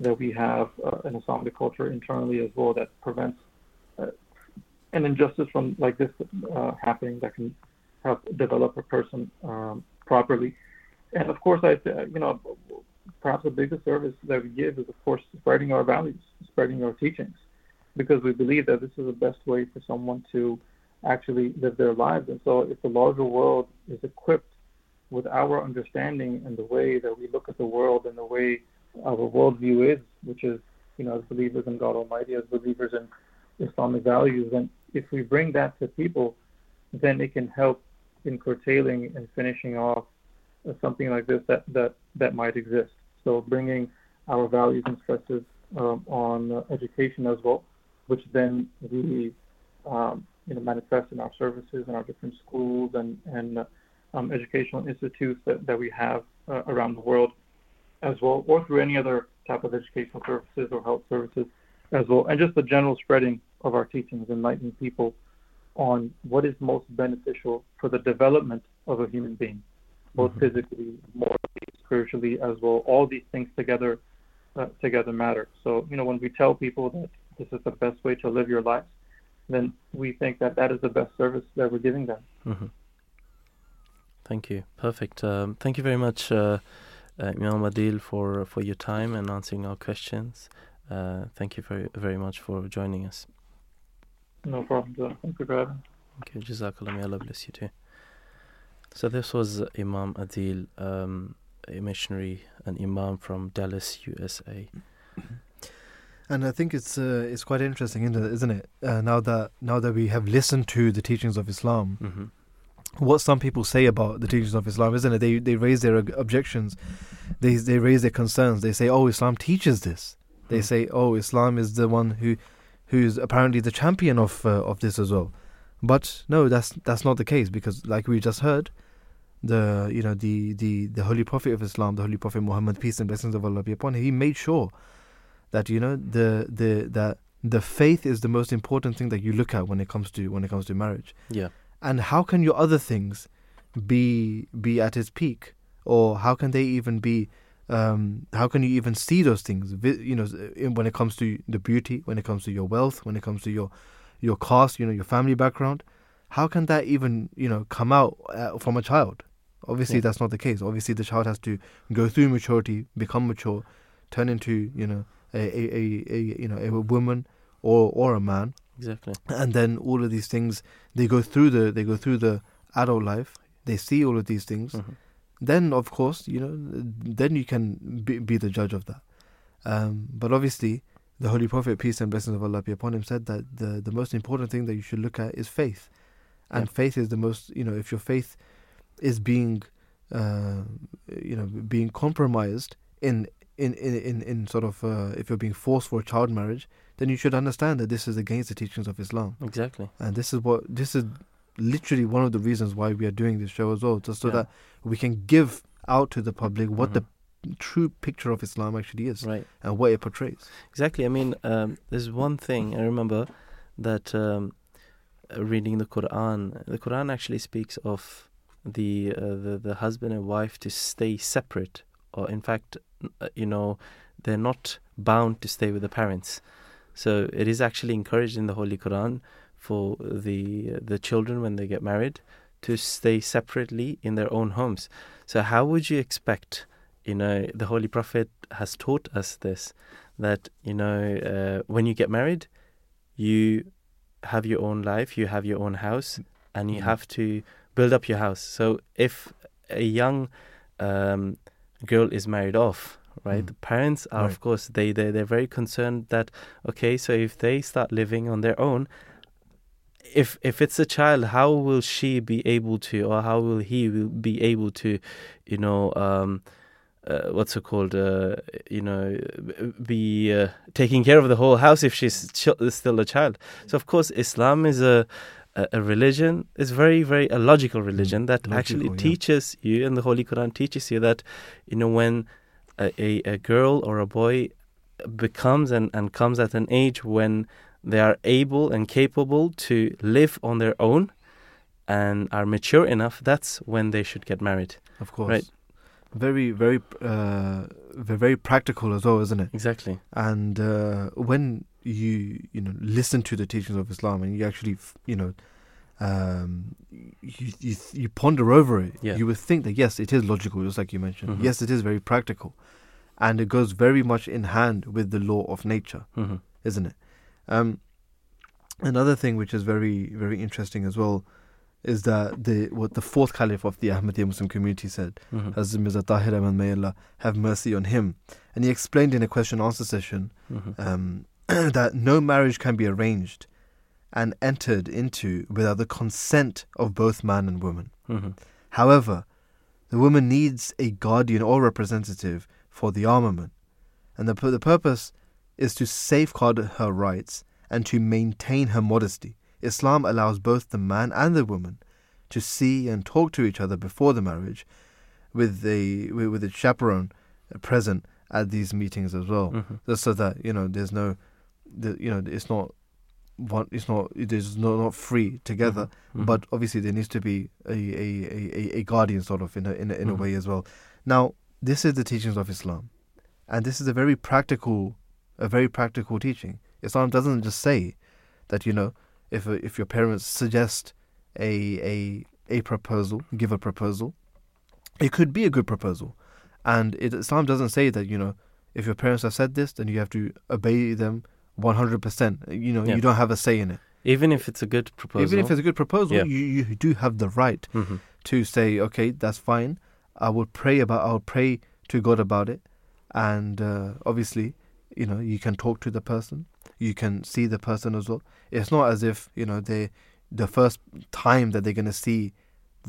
that we have uh, an Islamic culture internally as well that prevents an injustice from like this uh, happening that can help develop a person um, properly. And of course, I you know perhaps the biggest service that we give is of course spreading our values, spreading our teachings, because we believe that this is the best way for someone to actually live their lives. And so, if the larger world is equipped with our understanding and the way that we look at the world and the way our worldview is, which is, you know, as believers in God Almighty, as believers in Islamic values, and if we bring that to people, then it can help in curtailing and finishing off something like this that, that, that might exist. So bringing our values and stresses um, on uh, education as well, which then we um, you know manifest in our services and our different schools and and uh, um, educational institutes that, that we have uh, around the world as well, or through any other type of educational services or health services as well, and just the general spreading of our teachings, enlightening people on what is most beneficial for the development of a human being, both mm-hmm. physically, morally, spiritually, as well. All these things together uh, together matter. So, you know, when we tell people that this is the best way to live your life, then we think that that is the best service that we're giving them. Mm-hmm. Thank you. Perfect. Um, thank you very much, uh, uh, Imam Adil, for, for your time and answering our questions. Uh, thank you very, very much for joining us. No problem. Thank you for having Okay, Jazakallah. May Allah bless you too. So this was Imam Adil, um, a missionary, an imam from Dallas, USA. And I think it's uh, it's quite interesting, isn't it? Uh, now that now that we have listened to the teachings of Islam, mm-hmm what some people say about the teachings of Islam, isn't it? They they raise their objections, they they raise their concerns. They say, "Oh, Islam teaches this." They hmm. say, "Oh, Islam is the one who who's apparently the champion of uh, of this as well." But no, that's that's not the case because, like we just heard, the you know the the the Holy Prophet of Islam, the Holy Prophet Muhammad, peace and blessings of Allah be upon him, he made sure that you know the the that the faith is the most important thing that you look at when it comes to when it comes to marriage. Yeah and how can your other things be be at its peak or how can they even be um, how can you even see those things you know when it comes to the beauty when it comes to your wealth when it comes to your your caste you know your family background how can that even you know come out uh, from a child obviously yeah. that's not the case obviously the child has to go through maturity become mature turn into you know a, a, a, a you know a woman or or a man Exactly. And then all of these things they go through the they go through the adult life. They see all of these things. Mm-hmm. Then of course you know then you can be, be the judge of that. Um, but obviously the Holy Prophet peace and blessings of Allah be upon him said that the the most important thing that you should look at is faith, and yeah. faith is the most you know if your faith is being uh, you know being compromised in in in in, in sort of uh, if you're being forced for a child marriage then you should understand that this is against the teachings of Islam. Exactly. And this is what this is literally one of the reasons why we are doing this show as well, just so yeah. that we can give out to the public what mm-hmm. the true picture of Islam actually is, right. and what it portrays. Exactly. I mean, um, there's one thing I remember that um, reading the Quran. The Quran actually speaks of the uh, the the husband and wife to stay separate, or in fact, uh, you know, they're not bound to stay with the parents. So it is actually encouraged in the Holy Quran for the the children when they get married to stay separately in their own homes. So how would you expect, you know, the Holy Prophet has taught us this that you know uh, when you get married, you have your own life, you have your own house, and you mm-hmm. have to build up your house. So if a young um, girl is married off right? Mm. The parents are, right. of course, they, they, they're very concerned that, okay, so if they start living on their own, if if it's a child, how will she be able to, or how will he will be able to, you know, um, uh, what's it called, uh, you know, be uh, taking care of the whole house if she's ch- still a child. So of course, Islam is a a, religion is very very a logical religion that logical, actually yeah. teaches you and the holy quran teaches you that you know when a, a, girl or a boy becomes and, and comes at an age when they are able and capable to live on their own and are mature enough, that's when they should get married. Of course. Right. Very, very, uh, very practical as well, isn't it? Exactly. And uh, when you, you know, listen to the teachings of Islam and you actually, you know, um, you, you, you ponder over it, yeah. you would think that yes, it is logical, just like you mentioned. Mm-hmm. Yes, it is very practical, and it goes very much in hand with the law of nature, mm-hmm. isn't it? Um, Another thing which is very very interesting as well is that the what the fourth caliph of the Ahmadiyya Muslim community said, Mhm. Hazrat Mirza Tahir Ahmad may Allah have mercy on him, and he explained in a question answer session Mhm. um, that no marriage can be arranged and entered into without the consent of both man and woman. Mhm. However, the woman needs a guardian or representative for the armament, and the, the purpose is to safeguard her rights and to maintain her modesty. Islam allows both the man and the woman to see and talk to each other before the marriage, with a with, a chaperone present at these meetings as well, Mhm. just so that you know there's no, the, you know it's not one it's not it is not, not free together Mhm. but obviously there needs to be a a, a, a- guardian sort of in a in a, in a Mhm. way as well. Now, this is the teachings of Islam, and this is a very practical, a very practical teaching. Islam doesn't just say that you know if if your parents suggest a a a proposal, give a proposal, it could be a good proposal, and it, Islam doesn't say that you know if your parents have said this, then you have to obey them one hundred percent. You know Yeah. you don't have a say in it. Even if it's a good proposal. Even if it's a good proposal, Yeah. you, you do have the right Mhm. to say, okay, that's fine. I will pray about. I'll pray to God about it, and uh, obviously, you know, you can talk to the person. You can see the person as well. It's not as if you know they, the first time that they're going to see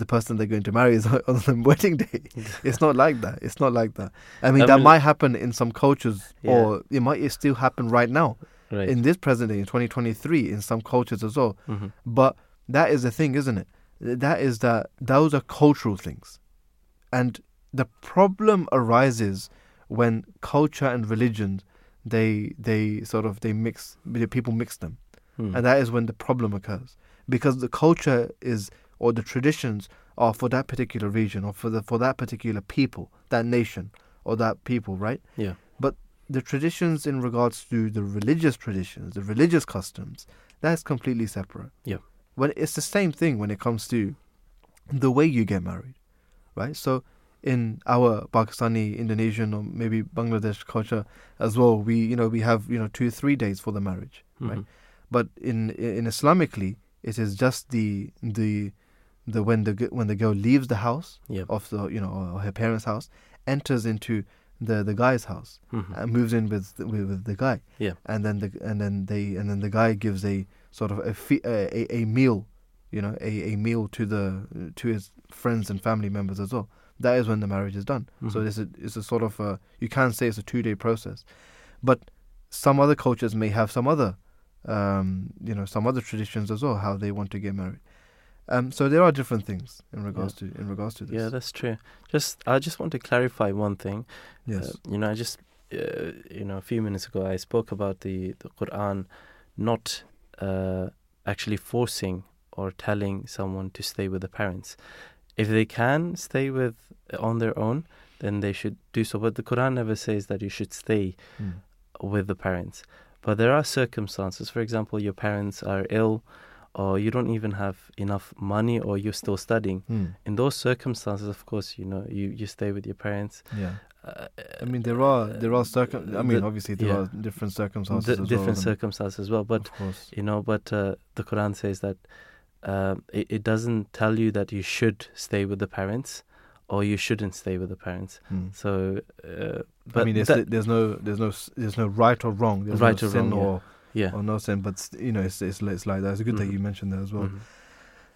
the person they're going to marry is on the wedding day. It's not like that. It's not like that. I mean, I that mean- might happen in some cultures, Yeah. or it might still happen right now Right. in this present day in 2023 in some cultures as well. Mhm. But that is the thing, isn't it? That is that those are cultural things. And the problem arises when culture and religion they they sort of they mix the people mix them. Mhm. And that is when the problem occurs. Because the culture is or the traditions are for that particular region or for the for that particular people, that nation or that people, right? Yeah. But the traditions in regards to the religious traditions, the religious customs, that's completely separate. Yeah. When it's the same thing when it comes to the way you get married, right? So in our Pakistani, Indonesian, or maybe Bangladesh culture as well, we you know we have you know two three days for the marriage, right? Mhm. But in in Islamically, it is just the the the when the when the girl leaves the house Yeah. of the you know or her parents' house, enters into the the guy's house Mhm. and moves in with the, with, with the guy. Yeah. And then the and then they and then the guy gives a sort of a a, a, a meal, you know, a, a meal to the to his friends and family members as well. That is when the marriage is done. So Mhm. it's a it's a sort of a you can say it's a two day process, but some other cultures may have some other, um, you know, some other traditions as well how they want to get married. Um, so there are different things in regards to in regards to this. Yeah, that's true. Just I just want to clarify one thing. yes. Uh, you know, I just uh, you know a few minutes ago I spoke about the the Quran not uh, actually forcing or telling someone to stay with the parents. If they can stay with on their own, then they should do so. But the Quran never says that you should stay Mm. with the parents. But there are circumstances. For example, your parents are ill, or you don't even have enough money, or you're still studying. Mm. In those circumstances, of course, you know you, you stay with your parents. Yeah. Uh, I mean, there are there are circum. I mean, the- obviously there yeah. are different circumstances. well, different and- circumstances as well. But you know, but uh, the Quran says that uh, it, it doesn't tell you that you should stay with the parents or you shouldn't stay with the parents. Mm. So, uh, but I mean, there's, that- there's no there's no there's no right or wrong. There's Right no or sin wrong, or, yeah. or no sin, but you know, it's it's, it's like that. It's good that Mhm. you mentioned that as well. Mhm.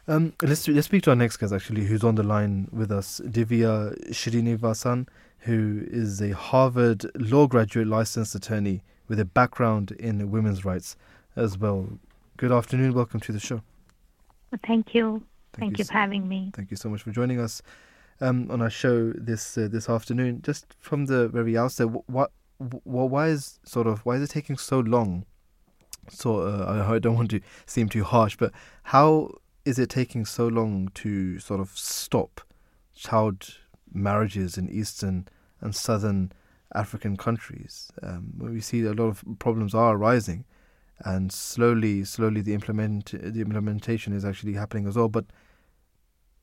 Um, let's let's speak to our next guest actually, who's on the line with us, Divya Srinivasan, who is a Harvard law graduate, licensed attorney with a background in women's rights as well. Good afternoon. Welcome to the show. Thank you. Thank, you s- for having me. Thank you so much for joining us um, on our show this uh, this afternoon. Just from the very outset, wh- what, why is sort of why is it taking so long? So uh, I I don't want to seem too harsh, but how is it taking so long to sort of stop child marriages in Eastern and Southern African countries? Um, where we see a lot of problems are arising, and slowly, slowly the implement the implementation is actually happening as well. But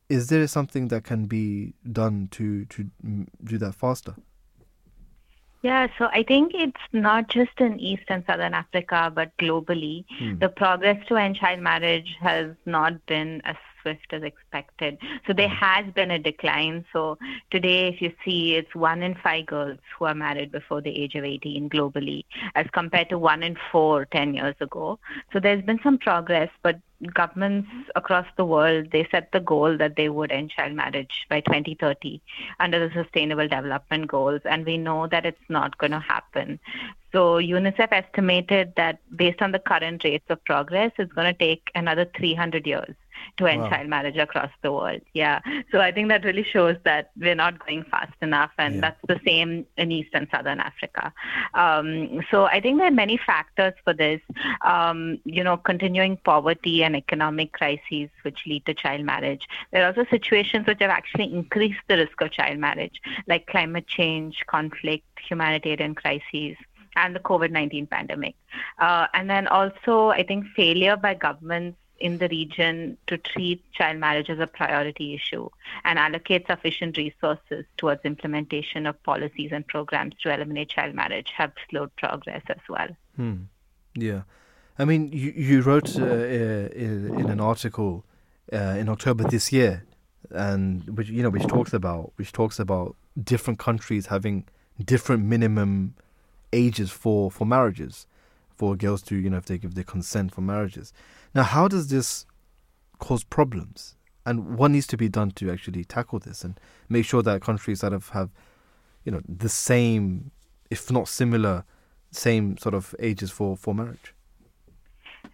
is there something that can be done to to do that faster? Yeah, so I think it's not just in East and Southern Africa, but globally. Hmm. The progress to end child marriage has not been as swift as expected. So there mm-hmm. has been a decline. So today, if you see, it's one in five girls who are married before the age of 18 globally, as compared to one in four 10 years ago. So there's been some progress, but governments across the world they set the goal that they would end child marriage by 2030 under the sustainable development goals and we know that it's not going to happen so unicef estimated that based on the current rates of progress it's going to take another 300 years to end Wow. child marriage across the world yeah so i think that really shows that we're not going fast enough and Yeah. that's the same in east and southern africa um, so i think there are many factors for this um, you know, continuing poverty and economic crises which lead to child marriage. There are also situations which have actually increased the risk of child marriage, like climate change, conflict, humanitarian crises. And the COVID 19 pandemic. Uh, and then also, I think failure by governments in the region to treat child marriage as a priority issue and allocate sufficient resources towards implementation of policies and programs to eliminate child marriage have slowed progress as well. Hmm. Yeah, I mean, you you wrote uh, uh, in in an article uh, in October this year, and which you know which talks about which talks about different countries having different minimum ages for for marriages, for girls to you know if they give their consent for marriages. Now, how does this cause problems, and what needs to be done to actually tackle this and make sure that countries that have have you know the same, if not similar, same sort of ages for for marriage?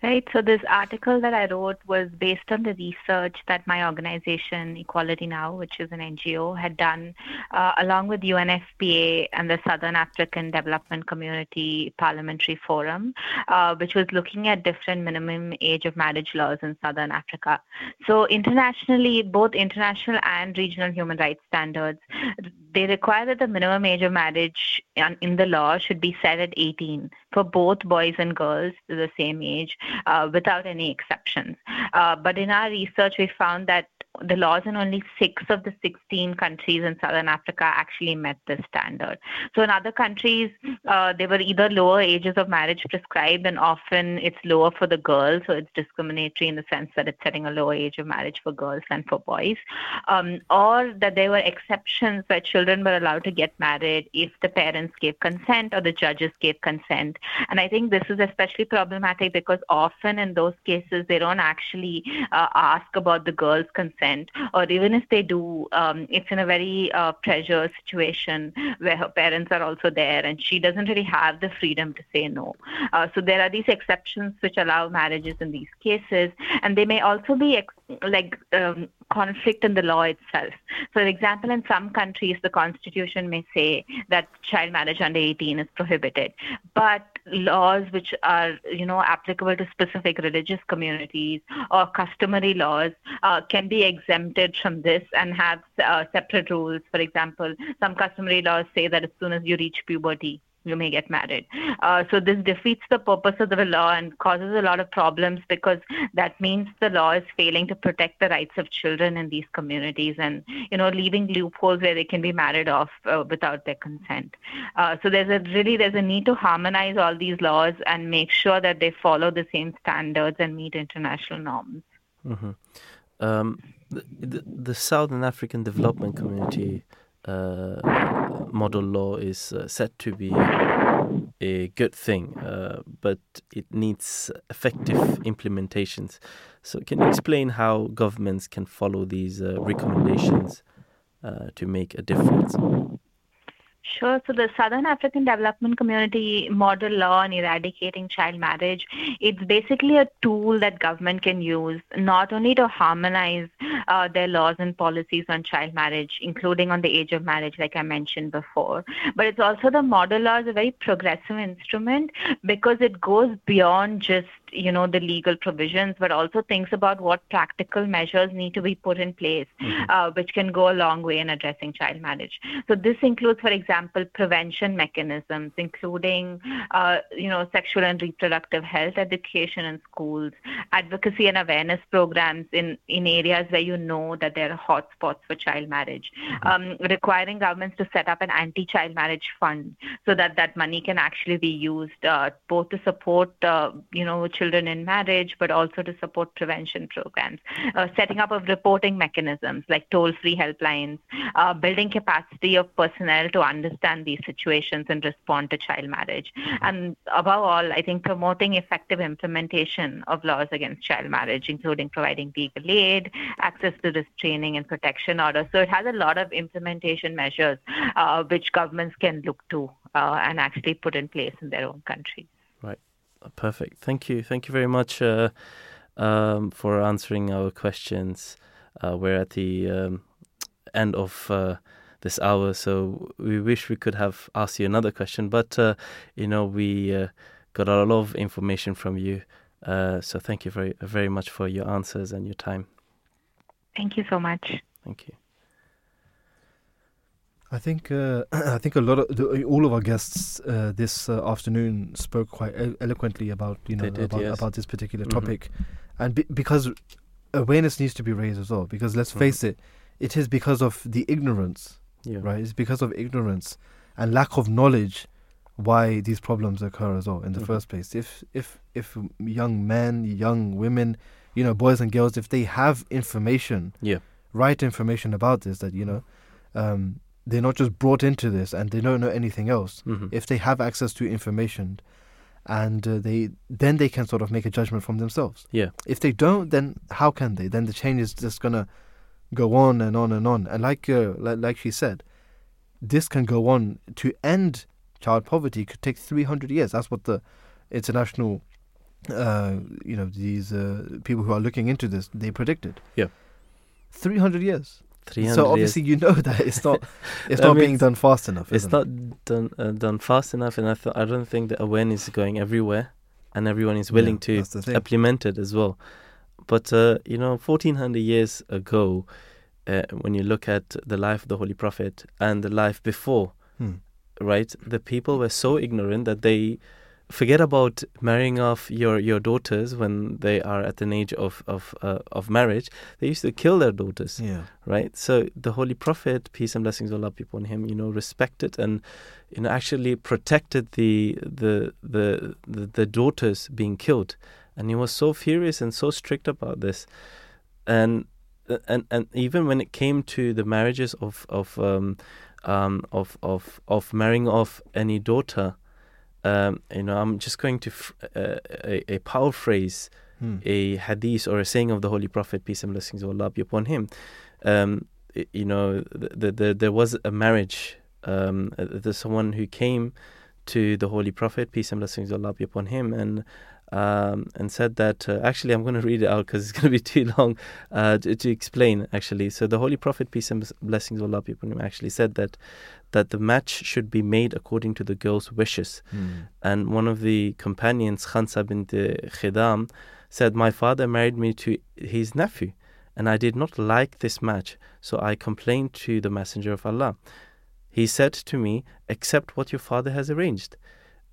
Right. So this article that I wrote was based on the research that my organization, Equality Now, which is an NGO, had done uh, along with UNFPA and the Southern African Development Community Parliamentary Forum, uh, which was looking at different minimum age of marriage laws in Southern Africa. So internationally, both international and regional human rights standards, they require that the minimum age of marriage in the law should be set at 18 for both boys and girls the same age uh, without any exceptions. Uh, but in our research, we found that the laws in only six of the 16 countries in Southern Africa actually met this standard. So in other countries, uh, there were either lower ages of marriage prescribed, and often it's lower for the girls, so it's discriminatory in the sense that it's setting a lower age of marriage for girls than for boys, um, or that there were exceptions where children were allowed to get married if the parents gave consent or the judges gave consent. And I think this is especially problematic because often in those cases they don't actually uh, ask about the girl's consent, or even if they do, um, it's in a very uh, pressure situation where her parents are also there and she doesn't really have the freedom to say no. Uh, so there are these exceptions which allow marriages in these cases, and they may also be ex- like um, conflict in the law itself. For example, in some countries, the constitution may say that child marriage under 18 is prohibited, but laws which are you know applicable to specific religious communities or customary laws uh, can be exempted from this and have uh, separate rules. For example, some customary laws say that as soon as you reach puberty, you may get married. Uh, so this defeats the purpose of the law and causes a lot of problems because that means the law is failing to protect the rights of children in these communities and you know leaving loopholes where they can be married off uh, without their consent. Uh, so there's a really there's a need to harmonize all these laws and make sure that they follow the same standards and meet international norms. hmm Um, the, the, the Southern African Development Community model law is uh, said to be a good thing, uh, but it needs effective implementations. So, can you explain how governments can follow these uh, recommendations uh, to make a difference? Sure. So the Southern African Development Community Model Law on Eradicating Child Marriage, it's basically a tool that government can use not only to harmonize uh, their laws and policies on child marriage, including on the age of marriage, like I mentioned before, but it's also the model law is a very progressive instrument because it goes beyond just you know the legal provisions, but also thinks about what practical measures need to be put in place, mm-hmm. uh, which can go a long way in addressing child marriage. So this includes, for example, prevention mechanisms, including uh, you know sexual and reproductive health education in schools, advocacy and awareness programs in in areas where you know that there are hotspots for child marriage, mm-hmm. um, requiring governments to set up an anti-child marriage fund so that that money can actually be used uh, both to support uh, you know children in marriage, but also to support prevention programs, uh, setting up of reporting mechanisms like toll-free helplines, uh, building capacity of personnel to understand these situations and respond to child marriage, and above all, I think promoting effective implementation of laws against child marriage, including providing legal aid, access to restraining and protection orders. So it has a lot of implementation measures uh, which governments can look to uh, and actually put in place in their own countries. Perfect. Thank you. Thank you very much uh, um, for answering our questions. Uh, we're at the um, end of uh, this hour, so we wish we could have asked you another question, but uh, you know we uh, got a lot of information from you. Uh, so thank you very very much for your answers and your time. Thank you so much. Thank you. I think uh, I think a lot of the, all of our guests uh, this uh, afternoon spoke quite eloquently about you know did, about, yes. about this particular mm-hmm. topic, and be, because awareness needs to be raised as well. Because let's mm-hmm. face it, it is because of the ignorance, yeah. right? It's because of ignorance and lack of knowledge why these problems occur as well in the mm-hmm. first place. If if if young men, young women, you know, boys and girls, if they have information, yeah, right information about this, that you know. Um, they're not just brought into this and they don't know anything else. Mm-hmm. If they have access to information, and uh, they then they can sort of make a judgment from themselves. Yeah. If they don't, then how can they? Then the chain is just gonna go on and on and on. And like uh, like, like she said, this can go on to end child poverty could take 300 years. That's what the international, uh, you know, these uh, people who are looking into this they predicted. Yeah. 300 years. So obviously you know that it's not it's not being done fast enough. It's not it? done uh, done fast enough, and I th- I don't think the awareness is going everywhere, and everyone is willing yeah, to implement it as well. But uh, you know, fourteen hundred years ago, uh, when you look at the life of the Holy Prophet and the life before, hmm. right, the people were so ignorant that they forget about marrying off your, your daughters when they are at an age of of uh, of marriage. They used to kill their daughters. Yeah. Right. So the Holy Prophet, peace and blessings of Allah be upon him, you know, respected and you know actually protected the the the the, the daughters being killed, and he was so furious and so strict about this, and and and even when it came to the marriages of of um, um, of of of marrying off any daughter um, you know, I'm just going to f- uh, a, a paraphrase hmm. a hadith or a saying of the Holy Prophet, peace and blessings of Allah be upon him. Um, you know, the, the, there was a marriage. Um, uh, there's someone who came to the Holy Prophet, peace and blessings of Allah be upon him, and um, and said that uh, actually I'm going to read it out because it's going to be too long uh, to, to, explain. Actually, so the Holy Prophet, peace and blessings of Allah be upon him, actually said that that the match should be made according to the girl's wishes. Mm. And one of the companions, Khansa bint Khidam, said, "My father married me to his nephew, and I did not like this match, so I complained to the Messenger of Allah." He said to me, Accept what your father has arranged.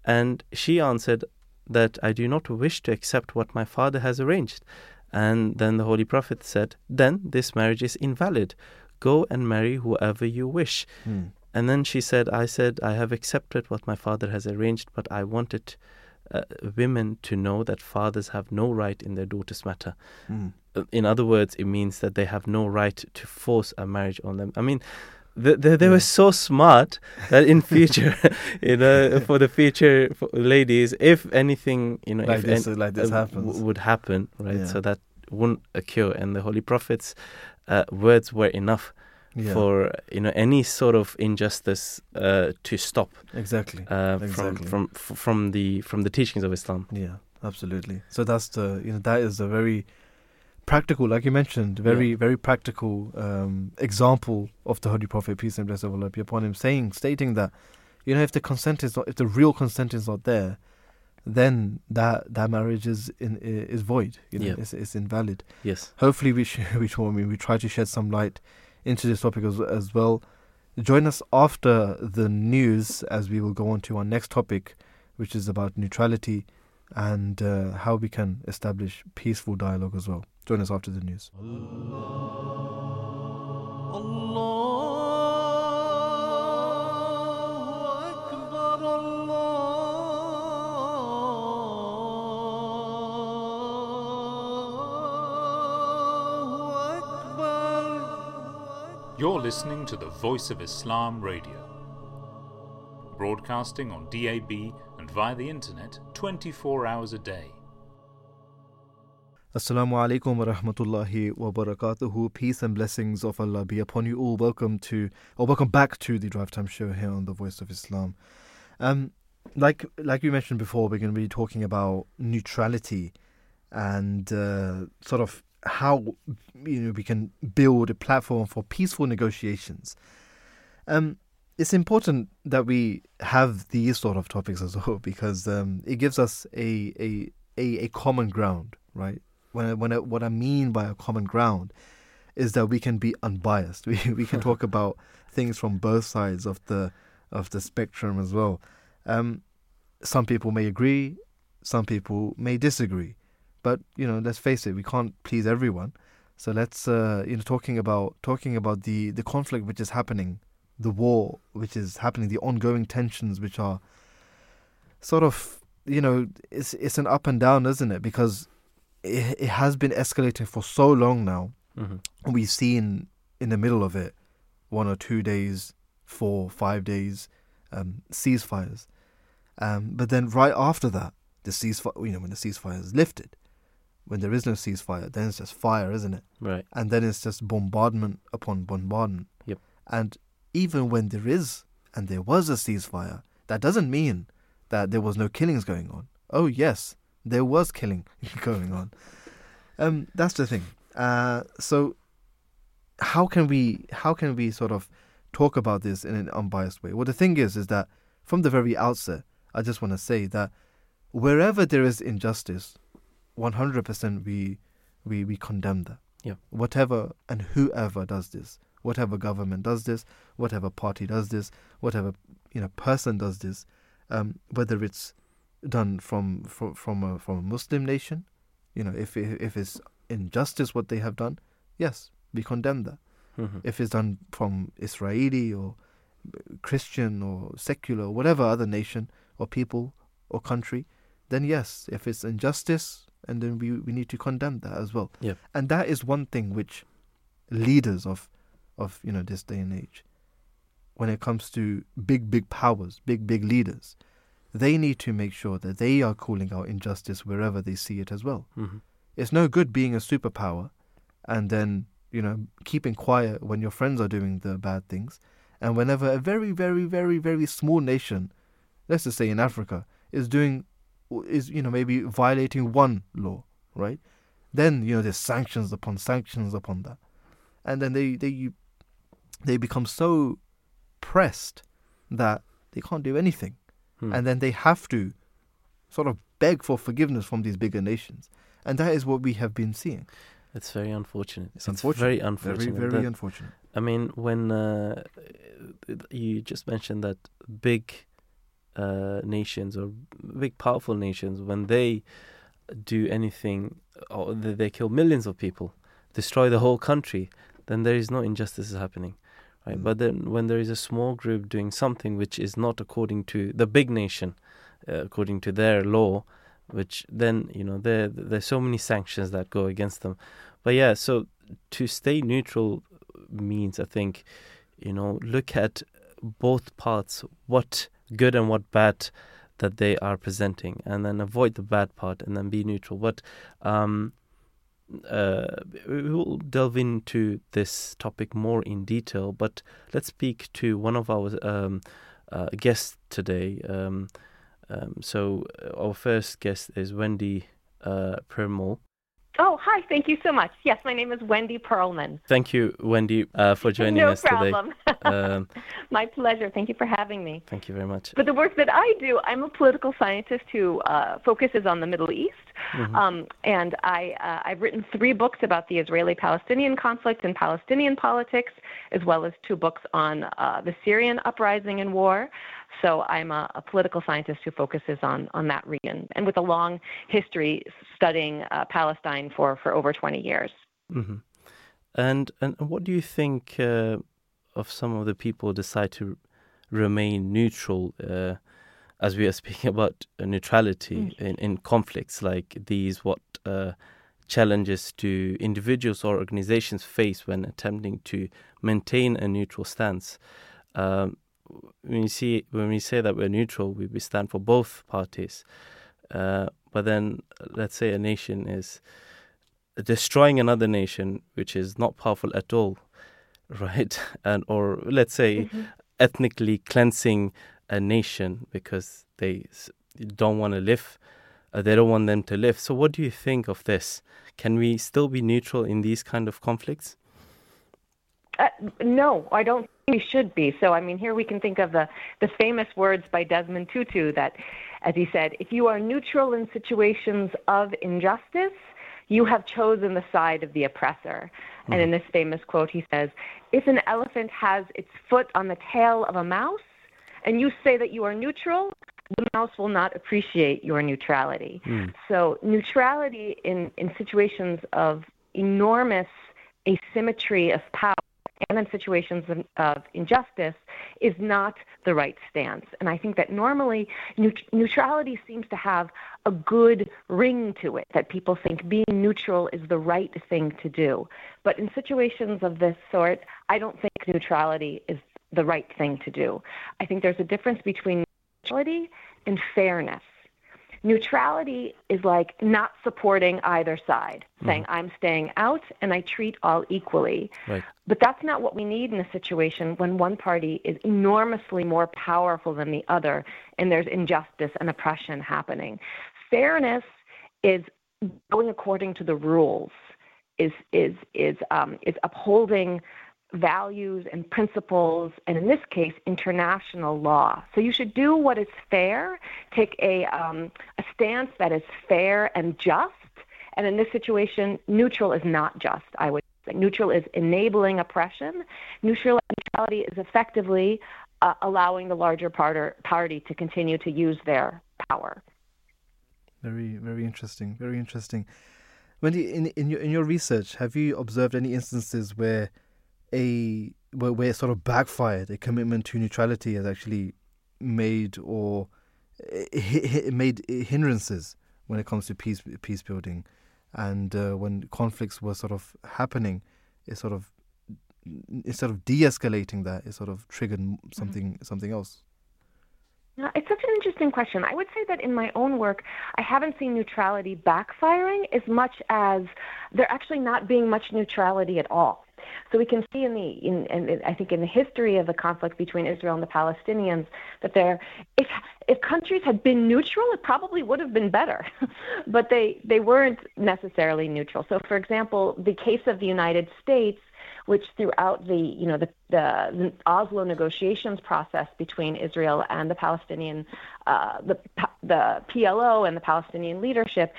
And she answered, that I do not wish to accept what my father has arranged. And then the Holy Prophet said, Then this marriage is invalid. Go and marry whoever you wish. Hmm. And then she said, I said, I have accepted what my father has arranged, but I wanted uh, women to know that fathers have no right in their daughter's matter. Hmm. In other words, it means that they have no right to force a marriage on them. I mean, they, they, they yeah. were so smart that in future, you know, for the future for ladies, if anything, you know, like if this, like this uh, happens, w- would happen, right? Yeah. So that wouldn't occur, and the Holy Prophet's uh, words were enough yeah. for you know any sort of injustice uh, to stop. Exactly. Uh, exactly. From from from the from the teachings of Islam. Yeah, absolutely. So that's the you know that is a very practical, like you mentioned, very yeah. very practical um, example of the Holy Prophet peace and blessings of Allah be upon him, saying stating that you know if the consent is not if the real consent is not there, then that that marriage is in, is void. You know, Yeah. it's, it's invalid. Yes. Hopefully, we sh- we try, I mean, we try to shed some light into this topic as, as well. Join us after the news as we will go on to our next topic, which is about neutrality and uh, how we can establish peaceful dialogue as well. Join us after the news. You're listening to the Voice of Islam Radio, broadcasting on DAB and via the internet 24 hours a day. Assalamu alaikum wa rahmatullahi wa barakatuhu. Peace and blessings of Allah be upon you all. Welcome to, or welcome back to the Drive Time Show here on the Voice of Islam. Um, like like we mentioned before, we're going to be talking about neutrality and uh, sort of how you know we can build a platform for peaceful negotiations. Um, it's important that we have these sort of topics as well because um, it gives us a, a a a common ground, right? When I, when I, what I mean by a common ground is that we can be unbiased. We we can talk about things from both sides of the of the spectrum as well. Um, some people may agree, some people may disagree, but you know, let's face it, we can't please everyone. So let's uh, you know talking about talking about the the conflict which is happening, the war which is happening, the ongoing tensions which are sort of you know it's it's an up and down, isn't it? Because it, it has been escalating for so long now. hmm We've seen in the middle of it one or two days, four, five days um, ceasefires, um, but then right after that, the ceasefire, you know, when the ceasefire is lifted, when there is no ceasefire, then it's just fire, isn't it? Right. and then it's just bombardment upon bombardment. Yep. And even when there is and there was a ceasefire, that doesn't mean that there was no killings going on. Oh yes, there was killing going on. Um, that's the thing. Uh, so how can we how can we sort of talk about this in an unbiased way? Well, the thing is, is that from the very outset, I just want to say that wherever there is injustice, one hundred percent we we we condemn that Yeah. whatever and whoever does this, whatever government does this, whatever party does this, whatever you know person does this, um, whether it's done from from from a, from a Muslim nation, you know, if if it's injustice what they have done, yes, we condemn that. hmm If it's done from Israeli or Christian or secular or whatever other nation or people or country, then yes, if it's injustice, and then we, we need to condemn that as well. Yep. And that is one thing which leaders of of you know this day and age, when it comes to big big powers, big big leaders, they need to make sure that they are calling out injustice wherever they see it as well. hmm It's no good being a superpower and then, you know, keeping quiet when your friends are doing the bad things. And whenever a very, very, very, very small nation, let's just say in Africa, is doing, is, you know, maybe violating one law, right? Then, you know, there's sanctions upon sanctions upon that. And then they, they, they become so pressed that they can't do anything Hmm. and then they have to sort of beg for forgiveness from these bigger nations, and that is what we have been seeing. It's very unfortunate. It's unfortunate. Very Very, unfortunate. very that- unfortunate. I mean, when uh, you just mentioned that big uh, nations or big powerful nations, when they do anything, or they, they kill millions of people, destroy the whole country, then there is no injustice happening, right? Mm. But then when there is a small group doing something which is not according to the big nation, uh, according to their law, which then you know there there's so many sanctions that go against them. But yeah, so to stay neutral means I think you know look at both parts what good and what bad that they are presenting and then avoid the bad part and then be neutral. But um uh, we will delve into this topic more in detail but let's speak to one of our um, uh, guests today. Um, um, so uh, our first guest is Wendy uh, Oh, hi. Thank you so much. Yes, my name is Wendy Pearlman. Thank you, Wendy, uh, for joining no us problem. today. Um, my pleasure. Thank you for having me. thank you very much. But the work that I do, I'm a political scientist who uh, focuses on the Middle East. Mm-hmm. Um, and I, uh, I've written three books about the Israeli Palestinian conflict and Palestinian politics, as well as two books on uh, the Syrian uprising and war. So I'm a, a, political scientist who focuses on, on that region and with a long history studying uh, Palestine for, for over 20 years. hmm And and what do you think uh, of some of the people who decide to remain neutral, uh, as we are speaking about neutrality in, in conflicts like these? What uh, challenges do individuals or organizations face when attempting to maintain a neutral stance? Um, when you see when we say that we're neutral, we, we stand for both parties. Uh, but then, let's say a nation is destroying another nation which is not powerful at all, right? And or let's say ethnically cleansing a nation because they don't want to live, uh, they don't want them to live. So, what do you think of this? Can we still be neutral in these kind of conflicts? Uh, no, I don't we should be. So, I mean, here we can think of the, the famous words by Desmond Tutu that, as he said, if you are neutral in situations of injustice, you have chosen the side of the oppressor. And in mm-hmm. this famous quote, he says, If an elephant has its foot on the tail of a mouse, and you say that you are neutral, the mouse will not appreciate your neutrality. Mm. So, neutrality in, in situations of enormous asymmetry of power and in situations of, injustice is not the right stance. And I think that normally neut- neutrality seems to have a good ring to it, that people think being neutral is the right thing to do. But in situations of this sort, I don't think neutrality is the right thing to do. I think there's a difference between neutrality and fairness. Neutrality is like not supporting either side, saying I'm staying out and I treat all equally. Right. But that's not what we need in a situation when one party is enormously more powerful than the other and there's injustice and oppression happening. Fairness is going according to the rules, is is is um, is upholding values and principles, and in this case, international law. So you should do what is fair, take a, um, a stance that is fair and just. And in this situation, neutral is not just, I would say. Neutral is enabling oppression. Neutral neutrality is effectively uh, allowing the larger parter, party to continue to use their power. Very, very interesting. Very interesting. Wendy, in in your in your research, have you observed any instances where a where, where it sort of backfired, a commitment to neutrality has actually made or eh, hi- hi- made hindrances when it comes to peace peace building, and uh, when conflicts were sort of happening, it sort of instead of de-escalating that, it sort of triggered something something else. Yeah, It's such an interesting question. I would say that in my own work, I haven't seen neutrality backfiring as much as there actually not being much neutrality at all. So we can see in the, in, in, I think, in the history of the conflict between Israel and the Palestinians, that there, if if countries had been neutral, it probably would have been better, but they they weren't necessarily neutral. So, for example, the case of the United States which throughout the you know the, the, Oslo negotiations process between Israel and the Palestinian uh, the the PLO and the Palestinian leadership,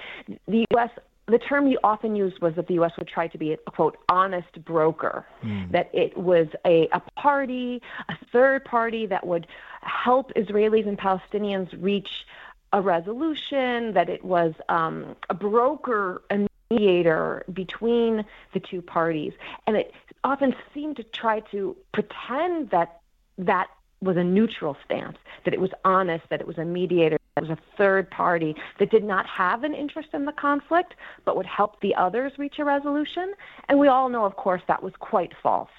the U.S. The term you often used was that the U.S. would try to be a quote honest broker, that it was a, a party, a third party that would help Israelis and Palestinians reach a resolution, that it was um, a broker, a mediator between the two parties. And it often seemed to try to pretend that that was a neutral stance, that it was honest, that it was a mediator, that it was a third party that did not have an interest in the conflict, but would help the others reach a resolution. And we all know, of course, that was quite false.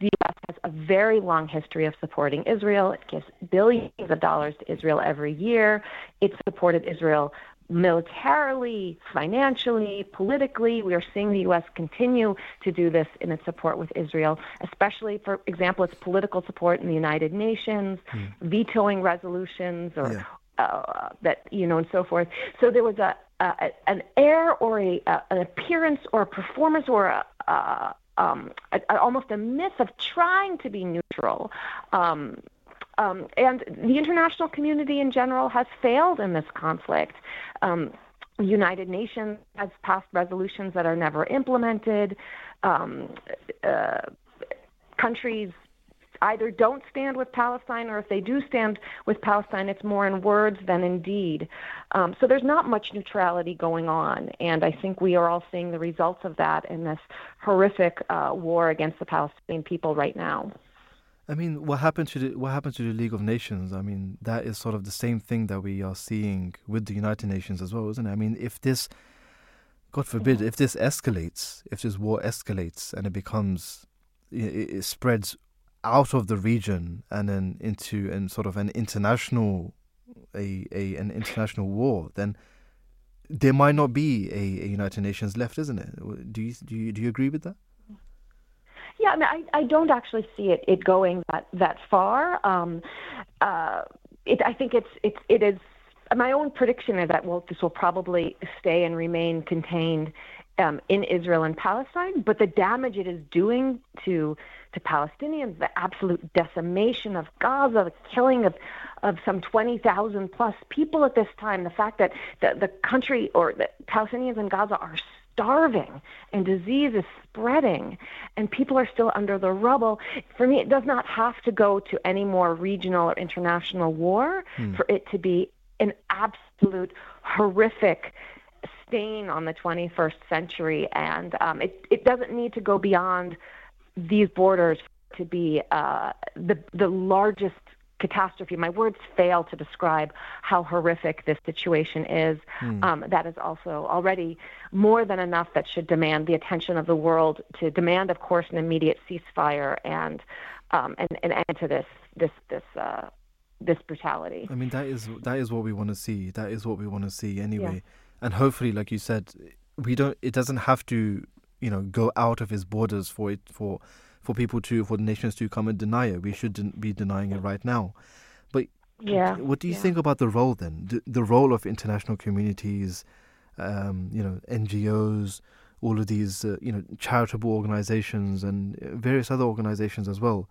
The U.S. has a very long history of supporting Israel. It gives billions of dollars to Israel every year. It supported Israel militarily, financially, politically. We are seeing the U.S. continue to do this in its support with Israel, especially, for example, its political support in the United Nations, vetoing resolutions or Yeah. uh, that you know and so forth. So there was a uh, an air or a, uh, an appearance or a performance or a, uh, um, a, a, almost a myth of trying to be neutral. Um, um, and the international community in general has failed in this conflict. Um, United Nations has passed resolutions that are never implemented. Um, uh, countries either don't stand with Palestine or if they do stand with Palestine, it's more in words than in deed. Um, so there's not much neutrality going on, and I think we are all seeing the results of that in this horrific uh, war against the Palestinian people right now. I mean, what happened to the what happened to the League of Nations? I mean, that is sort of the same thing that we are seeing with the United Nations as well, isn't it? I mean, if this, God forbid, mm-hmm. if this escalates, if this war escalates and it becomes, it, it spreads out of the region and then into and sort of an international a, a an international war, then there might not be a, a, United Nations left, isn't it? Do you do you do you agree with that? Yeah, I mean, I, I don't actually see it, it going that that far. Um, uh, it, I think it's it's it is my own prediction is that well, this will probably stay and remain contained um, in Israel and Palestine, but the damage it is doing to to Palestinians, the absolute decimation of Gaza, the killing of of some 20,000 plus people at this time, the fact that the, the country or the Palestinians in Gaza are starving and disease is spreading and people are still under the rubble. For me, it does not have to go to any more regional or international war hmm. for it to be an absolute horrific stain on the 21st century, and um, it, it doesn't need to go beyond these borders to be uh, the the largest catastrophe. My words fail to describe how horrific this situation is. Mm. Um, that is also already more than enough that should demand the attention of the world to demand, of course, an immediate ceasefire and um, and, and end to this this this. Uh, this brutality. I mean, that is that is what we want to see. That is what we want to see anyway. Yeah and hopefully, like you said, we don't. It doesn't have to, you know, go out of his borders for it for for people to for the nations to come and deny it. We shouldn't be denying it right now. But yeah, what do you yeah. think about the role then? The, the role of international communities, um, you know, NGOs, all of these, uh, you know, charitable organizations and various other organizations as well,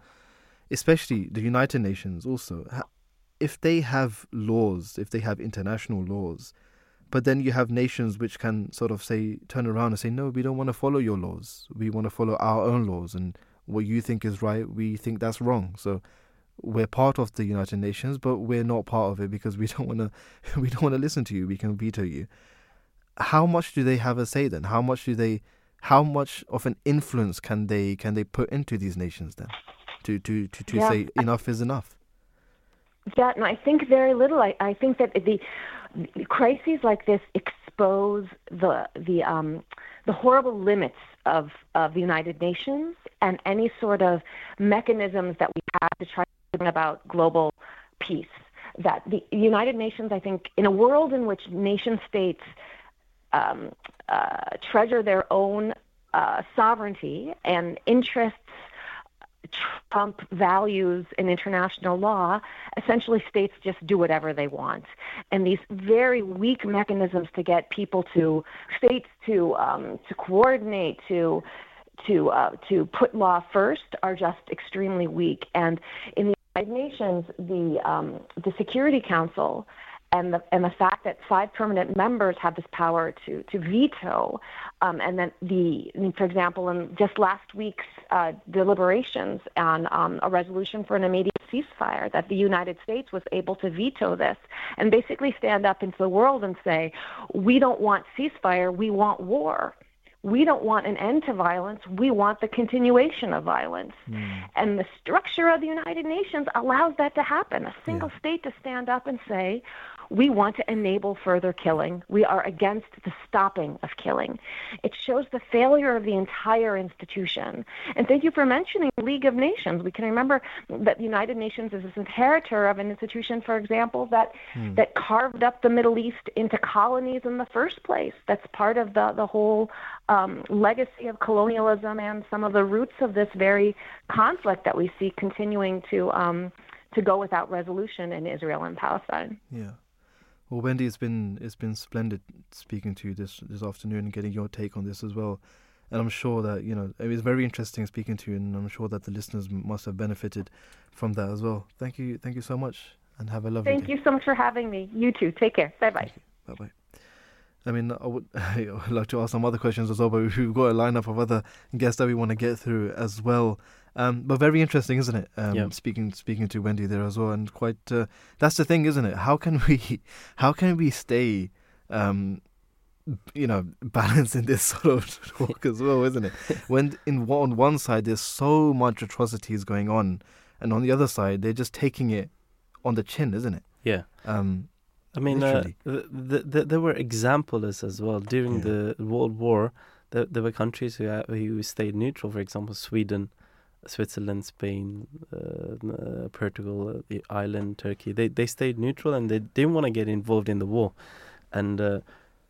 especially the United Nations. Also, if they have laws, if they have international laws but then you have nations which can sort of say, turn around and say, no, we don't want to follow your laws. We want to follow our own laws. And what you think is right, we think that's wrong. So we're part of the United Nations, but we're not part of it because we don't want to, we don't want to listen to you. We can veto you. How much do they have a say then? How much do they, how much of an influence can they, can they put into these nations then? To, to, to, to yeah. say enough is enough? Yeah, and I think very little. I, I think that the crises like this expose the the um, the horrible limits of of the United Nations and any sort of mechanisms that we have to try to bring about global peace. That the United Nations, I think, in a world in which nation states um, uh, treasure their own uh, sovereignty and interests Trump values in international law, essentially states just do whatever they want. And these very weak mechanisms to get people to states to um, to coordinate to to uh, to put law first are just extremely weak. And in the United Nations, the um, the Security Council and the and the fact that five permanent members have this power to to veto, um, and then the for example, in just last week's uh, deliberations on um, a resolution for an immediate ceasefire, that the United States was able to veto this and basically stand up into the world and say, we don't want ceasefire, we want war we don't want an end to violence. We want the continuation of violence. Mm. And the structure of the United Nations allows that to happen. A single yeah. state to stand up and say, we want to enable further killing. We are against the stopping of killing. It shows the failure of the entire institution. And thank you for mentioning the League of Nations. We can remember that the United Nations is this inheritor of an institution, for example, that hmm. that carved up the Middle East into colonies in the first place. That's part of the the whole um, legacy of colonialism and some of the roots of this very conflict that we see continuing to um, to go without resolution in Israel and Palestine. Yeah. Well, Wendy, it's been it's been splendid speaking to you this this afternoon and getting your take on this as well. And I'm sure that you know it was very interesting speaking to you, and I'm sure that the listeners must have benefited from that as well. Thank you, thank you so much, and have a lovely. Day. Thank day. you so much for having me. You too. Take care. Bye bye. Bye bye. I mean, I would I'd like to ask some other questions as well, but we've got a lineup of other guests that we want to get through as well. Um, but very interesting, isn't it? Um, Yeah. Speaking speaking to Wendy there as well, and quite. Uh, that's the thing, isn't it? How can we how can we stay, um, you know, balanced in this sort of talk as well, isn't it? When in on one side there's so much atrocities going on, and on the other side they're just taking it on the chin, isn't it? Yeah. Um, I mean, uh, Literally. th- th- th- there were examples as well during Yeah. the World War. There, there were countries who uh, who stayed neutral. For example, Sweden, Switzerland, Spain, uh, uh, Portugal, uh, the Ireland, Turkey. They they stayed neutral and they didn't want to get involved in the war. And uh,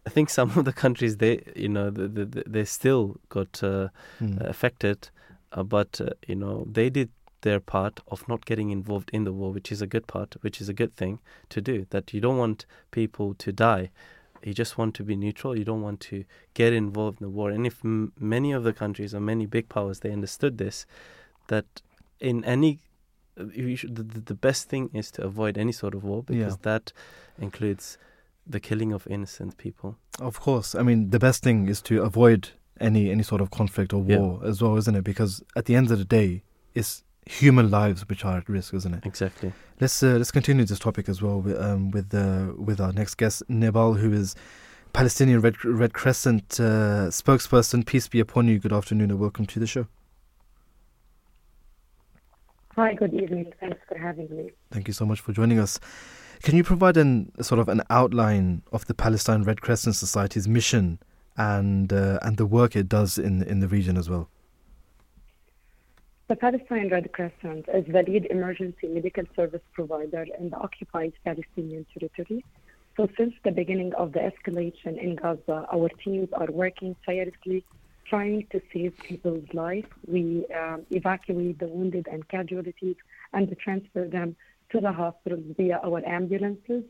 I think some of the countries they you know the, the, the, they still got uh, hmm. affected, uh, but uh, you know they did their part of not getting involved in the war, which is a good part, which is a good thing to do. That you don't want people to die. You just want to be neutral. You don't want to get involved in the war. And if m- many of the countries or many big powers they understood this, that in any should, the, the best thing is to avoid any sort of war because Yeah. that includes the killing of innocent people. Of course. I mean, the best thing is to avoid any any sort of conflict or Yeah. war as well, isn't it? Because at the end of the day, it's human lives which are at risk, isn't it? Exactly. Let's uh, let's continue this topic as well with um, with uh, with our next guest, Nebal, who is Palestinian Red Red Crescent uh, spokesperson. Peace be upon you. Good afternoon and welcome to the show. Hi, good evening. Thanks for having me. Thank you so much for joining us. Can you provide an sort of an outline of the Palestine Red Crescent Society's mission and uh, and the work it does in in the region as well? The Palestine Red Crescent is the lead emergency medical service provider in the occupied Palestinian territory. So, since the beginning of the escalation in Gaza, our teams are working tirelessly trying to save people's lives. We um, evacuate the wounded and casualties and transfer them to the hospitals via our ambulances.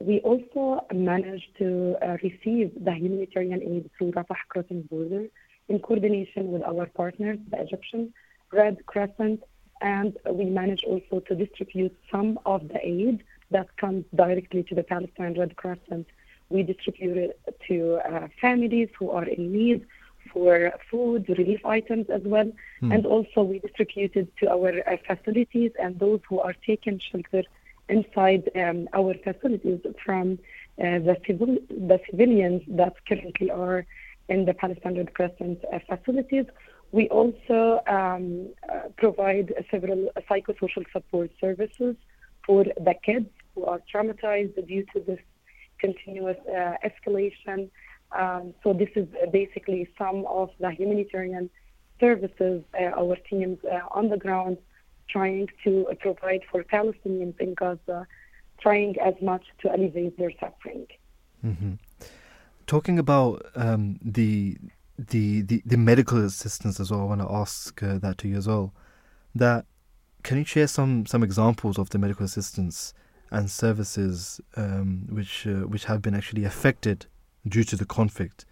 We also managed to uh, receive the humanitarian aid through Rafah crossing border in coordination with our partners, the Egyptian Red Crescent, and we managed also to distribute some of the aid that comes directly to the Palestine Red Crescent. We distribute it to uh, families who are in need for food, relief items as well, Hmm. and also we distributed to our uh, facilities and those who are taking shelter inside um, our facilities from uh, the, civil, the civilians that currently are in the Palestine Red Crescent uh, facilities. We also um, uh, provide several psychosocial support services for the kids who are traumatized due to this continuous uh, escalation. Um, so this is basically some of the humanitarian services uh, our teams uh, on the ground trying to provide for Palestinians in Gaza, trying as much to alleviate their suffering. hmm Talking about um, the, the the the medical assistance as well, I want to ask uh, that to you as well. That can you share some some examples of the medical assistance and services um, which uh, which have been actually affected due to the conflict,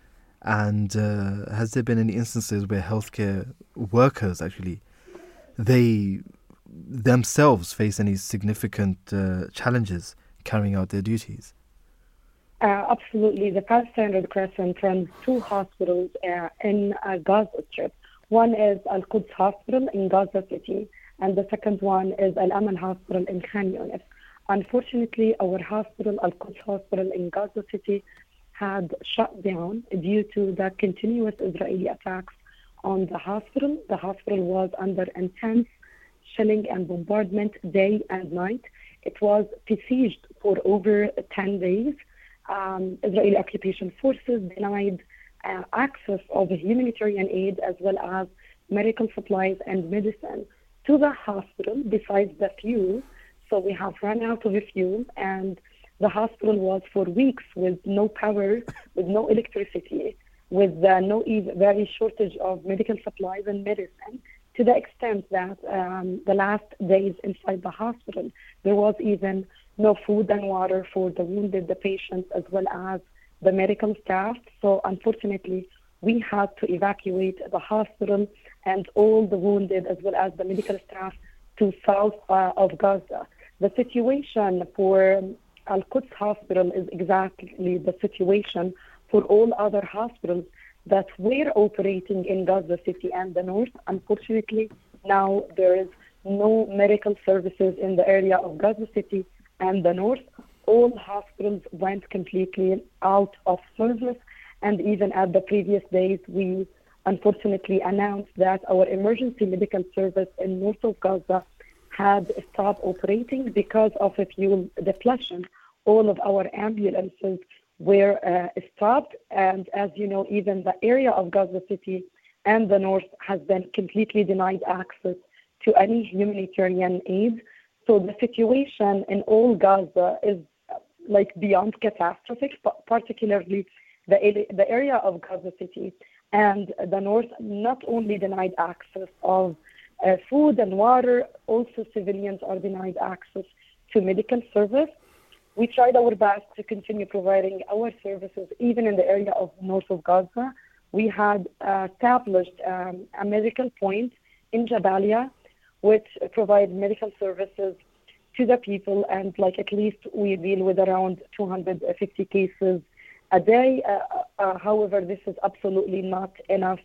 and uh, has there been any instances where healthcare workers actually they themselves face any significant uh, challenges carrying out their duties? Uh, absolutely. The Palestine Red Crescent runs two hospitals uh, in uh, Gaza Strip. One is Al Quds Hospital in Gaza City, and the second one is Al Amal Hospital in Khan Yunis. Unfortunately, our hospital, Al Quds Hospital in Gaza City, had shut down due to the continuous Israeli attacks on the hospital. The hospital was under intense shelling and bombardment day and night. It was besieged for over 10 days. Um, Israeli occupation forces denied uh, access of humanitarian aid as well as medical supplies and medicine to the hospital besides the fuel. So we have run out of fuel and the hospital was for weeks with no power, with no electricity, with uh, no even very shortage of medical supplies and medicine to the extent that um, the last days inside the hospital there was even no food and water for the wounded, the patients, as well as the medical staff. So unfortunately, we had to evacuate the hospital and all the wounded, as well as the medical staff, to south uh, of Gaza. The situation for Al Quds Hospital is exactly the situation for all other hospitals that were operating in Gaza City and the north. Unfortunately, now there is no medical services in the area of Gaza City and the north. All hospitals went completely out of service, and even at the previous days, we unfortunately announced that our emergency medical service in north of Gaza had stopped operating because of a fuel depletion. All of our ambulances were uh, stopped, and as you know, even the area of Gaza City and the north has been completely denied access to any humanitarian aid. So the situation in all Gaza is like beyond catastrophic, particularly the, the area of Gaza City and the north not only denied access of uh, food and water, also civilians are denied access to medical service. We tried our best to continue providing our services even in the area of north of Gaza. We had established um, a medical point in Jabalia, which provides medical services to the people, and like at least we deal with around 250 cases a day. Uh, uh, however, this is absolutely not enough.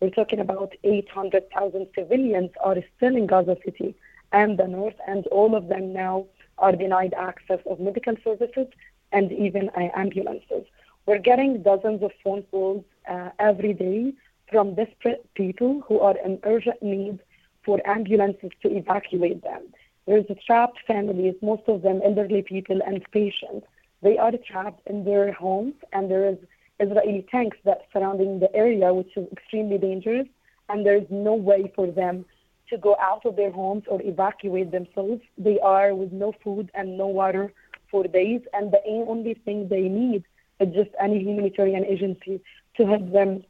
We're talking about 800,000 civilians are still in Gaza City and the north, and all of them now are denied access of medical services and even uh, ambulances. We're getting dozens of phone calls uh, every day from desperate people who are in urgent need for ambulances to evacuate them. There's trapped families, most of them elderly people and patients they are trapped in their homes, and there is Israeli tanks that surrounding the area, which is extremely dangerous, and there is no way for them to go out of their homes or evacuate themselves. They are with no food and no water for days, and the only thing they need is just any humanitarian agency to help them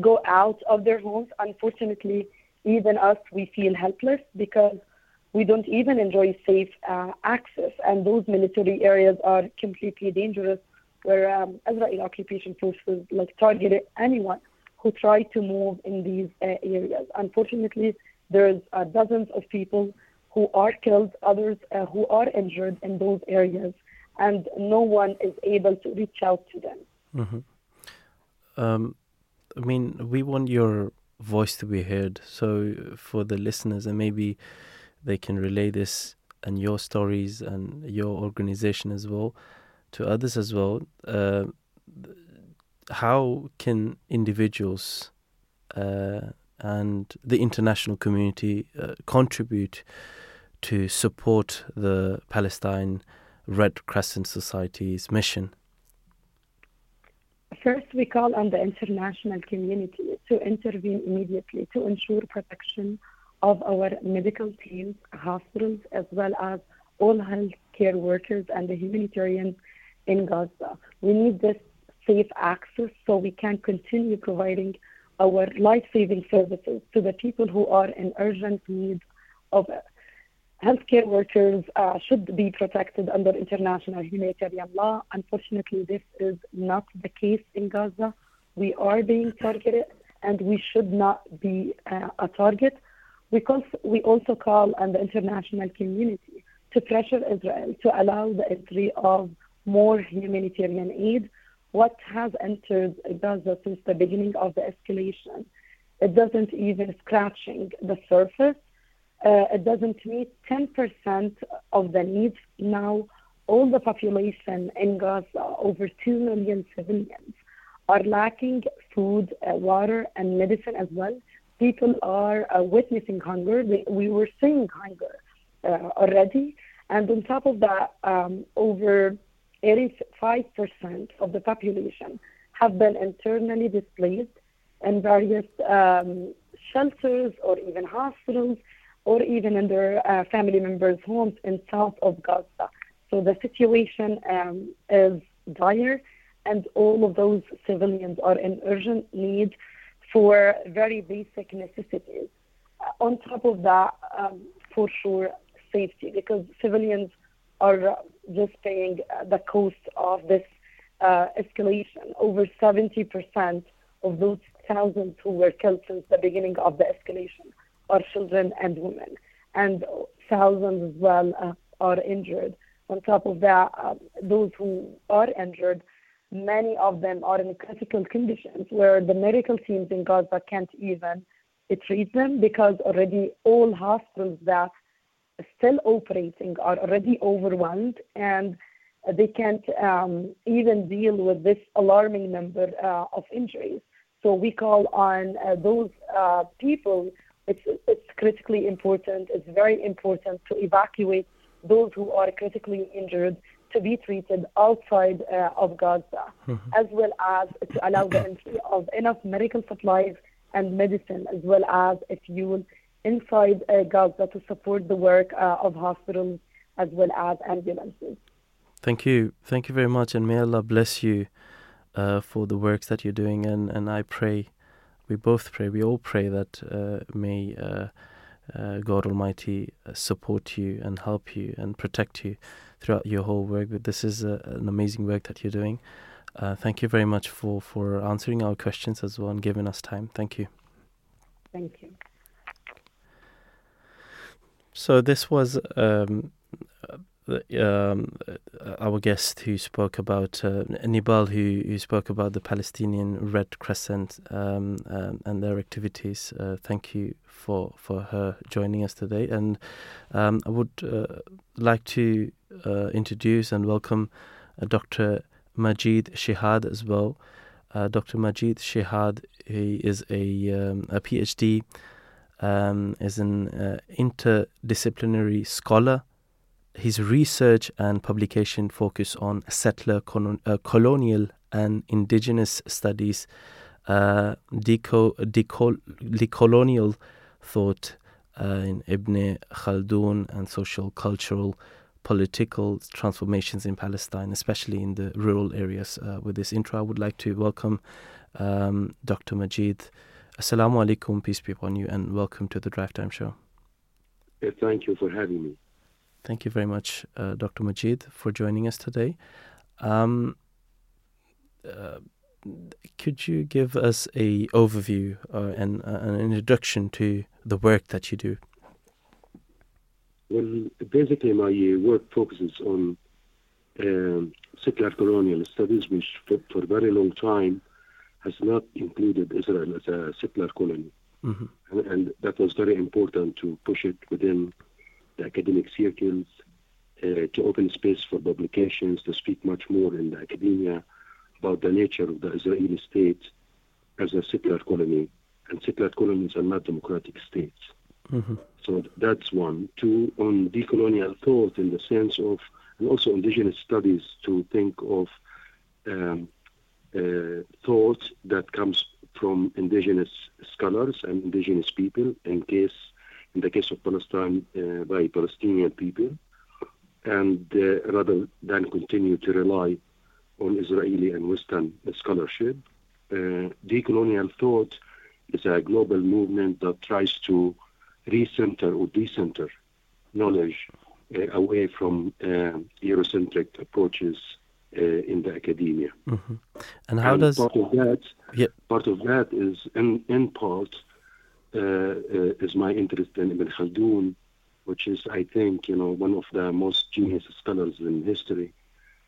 go out of their homes. Unfortunately, even us, we feel helpless because we don't even enjoy safe uh, access, and those military areas are completely dangerous, where um, Israeli occupation forces like targeted anyone who tried to move in these uh, areas. Unfortunately, there's uh, dozens of people who are killed, others uh, who are injured in those areas, and no one is able to reach out to them. Mm-hmm. Um, I mean, we want your voice to be heard. So, for the listeners, and maybe they can relay this and your stories and your organization as well to others as well. Uh, how can individuals uh, and the international community uh, contribute to support the Palestine Red Crescent Society's mission? First, we call on the international community to intervene immediately to ensure protection of our medical teams, hospitals, as well as all healthcare workers and the humanitarians in Gaza. We need this safe access so we can continue providing our life-saving services to the people who are in urgent need of healthcare workers uh, should be protected under international humanitarian law. Unfortunately, this is not the case in Gaza. We are being targeted, and we should not be uh, a target. We, we also call on the international community to pressure Israel to allow the entry of more humanitarian aid. What has entered Gaza since the beginning of the escalation, it doesn't even scratching the surface. Uh, it doesn't meet 10% of the needs. Now, all the population in Gaza, over 2 million civilians, are lacking food, uh, water, and medicine as well people are uh, witnessing hunger. We were seeing hunger uh, already. And on top of that, um, over 85% of the population have been internally displaced in various um, shelters or even hospitals or even in their uh, family members' homes in south of Gaza. So the situation um, is dire, and all of those civilians are in urgent need for very basic necessities. Uh, on top of that, um, for sure, safety, because civilians are just paying the cost of this uh, escalation. Over 70% of those thousands who were killed since the beginning of the escalation are children and women, and thousands as well uh, are injured. On top of that, uh, those who are injured, many of them are in critical conditions where the medical teams in Gaza can't even treat them because already all hospitals that still operating are already overwhelmed and they can't um, even deal with this alarming number uh, of injuries. So we call on uh, those uh, people. It's, it's critically important. It's very important to evacuate those who are critically injured to be treated outside uh, of Gaza, mm-hmm. as well as to allow the entry of enough medical supplies and medicine, as well as fuel inside uh, Gaza to support the work uh, of hospitals as well as ambulances. Thank you. Thank you very much. And may Allah bless you uh, for the works that you're doing. And, and I pray, we both pray, we all pray that uh, may uh, uh God Almighty uh, support you and help you and protect you throughout your whole work. But this is uh, an amazing work that you're doing. thank you very much for, for answering our questions as well and giving us time. Thank you. Thank you. So this was um, um, our guest who spoke about uh, Nebal, who, who spoke about the Palestinian Red Crescent um, um, and their activities. Uh, thank you for for her joining us today, and um, I would uh, like to uh, introduce and welcome uh, Dr. Magid Shihade as well. Uh, Dr. Magid Shihade, he is a um, a PhD, um, is an interdisciplinary scholar his research and publication focus on settler uh, colonial and indigenous studies, uh, deco- deco- decolonial thought uh, in Ibn Khaldun, and social, cultural, political transformations in Palestine, especially in the rural areas. Uh, with this intro, I would like to welcome um, Dr. Magid. Assalamu alaikum, peace be upon you, and welcome to the Drive Time Show. thank you for having me. Thank you very much, uh, Dr. Magid, for joining us today. Um, uh, could you give us a overview uh, and uh, an introduction to the work that you do? Well, basically, my work focuses on um, settler colonial studies, which for, for, a very long time has not included Israel as a settler colony. Mm-hmm. And, and, that was very important to push it within the academic circles, uh, to open space for publications, to speak much more in the academia about the nature of the Israeli state as a settler colony, and settler colonies are not democratic states. Mm-hmm. So that's one. Two, on decolonial thought in the sense of, and also indigenous studies to think of um, thought that comes from indigenous scholars and indigenous people in case in the case of Palestine uh, by Palestinian people, and uh, rather than continue to rely on Israeli and Western scholarship. Uh, decolonial thought is a global movement that tries to recenter or decenter knowledge uh, away from uh, Eurocentric approaches uh, in the academia. Mm-hmm. And how and does part of that? Yeah. Part of that is in in part uh, uh, is my interest in Ibn Khaldun, which is, I think, you know, one of the most genius scholars in history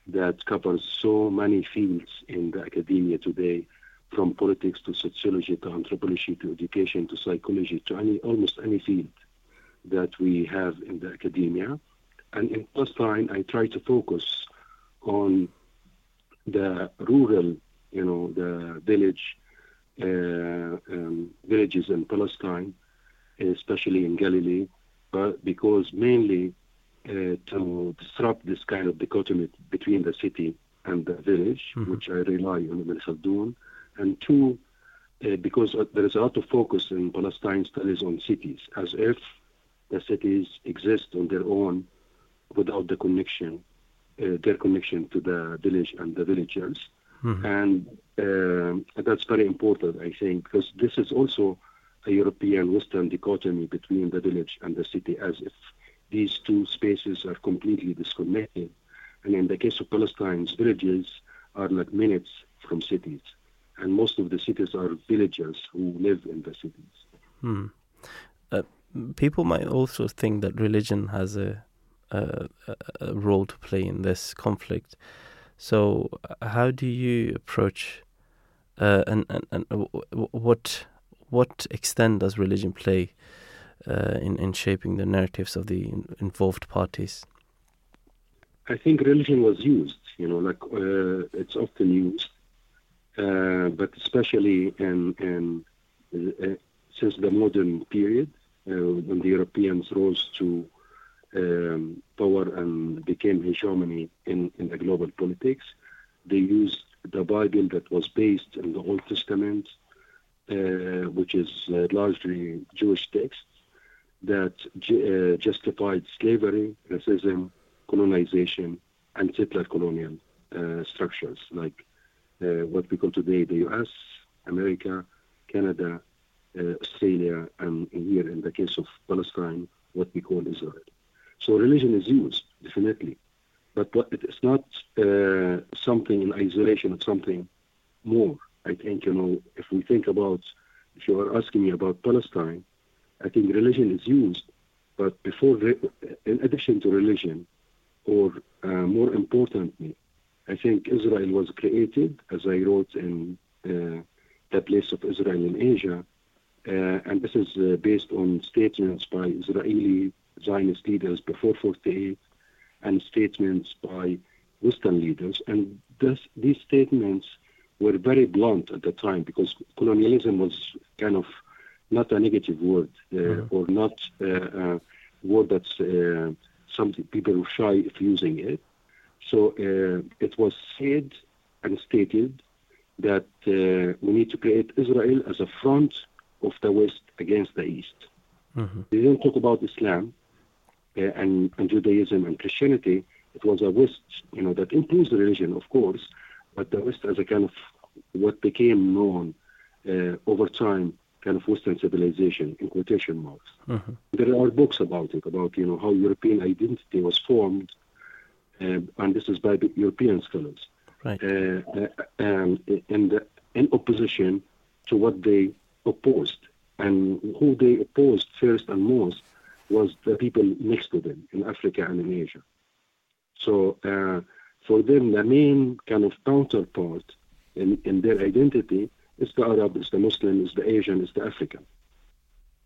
that covers so many fields in the academia today, from politics to sociology to anthropology to education to psychology to any almost any field that we have in the academia. And in Palestine, I try to focus on the rural, you know, the village uh, um, villages in Palestine, especially in Galilee, but because mainly uh, to disrupt this kind of dichotomy between the city and the village, mm-hmm. which I rely on Ibn Khaldun, and two, uh, because there is a lot of focus in Palestine studies on cities, as if the cities exist on their own without the connection, uh, their connection to the village and the villagers. Mm-hmm. And uh, that's very important, I think, because this is also a European Western dichotomy between the village and the city, as if these two spaces are completely disconnected. And in the case of Palestine's villages are like minutes from cities. And most of the cities are villagers who live in the cities. Hmm. Uh, people might also think that religion has a, a, a role to play in this conflict. So, how do you approach uh, and, and, and what what extent does religion play uh, in in shaping the narratives of the involved parties? I think religion was used. You know, like uh, it's often used, uh, but especially in in uh, since the modern period uh, when the Europeans rose to um, power and became hegemony in, in the global politics, they used the Bible that was based in the Old Testament, uh, which is uh, largely Jewish text, that uh, justified slavery, racism, colonization, and settler colonial uh, structures like uh, what we call today the U.S., America, Canada, uh, Australia, and here in the case of Palestine, what we call Israel. So religion is used definitely but what, it's not uh, something in isolation, it's something more. I think, you know, if we think about, if you are asking me about Palestine, I think religion is used, but before, in addition to religion, or uh, more importantly, I think Israel was created, as I wrote in uh, the place of Israel in Asia, uh, and this is uh, based on statements by Israeli Zionist leaders before 48 and statements by Western leaders. And this, these statements were very blunt at the time because colonialism was kind of not a negative word uh, mm-hmm. or not uh, a word that uh, some people were shy of using it. So uh, it was said and stated that uh, we need to create Israel as a front of the West against the East. Mm-hmm. They didn't talk about Islam and, and Judaism and Christianity, it was a West, you know, that includes the religion, of course, but the West as a kind of what became known uh, over time, kind of Western civilization, in quotation marks. Mm-hmm. There are books about it, about, you know, how European identity was formed, uh, and this is by European scholars. Right. Uh, uh, um, in, the, in opposition to what they opposed. And who they opposed first and most was the people next to them in Africa and in Asia. So uh, for them, the main kind of counterpart in, in their identity is the Arab, is the Muslim, is the Asian, is the African.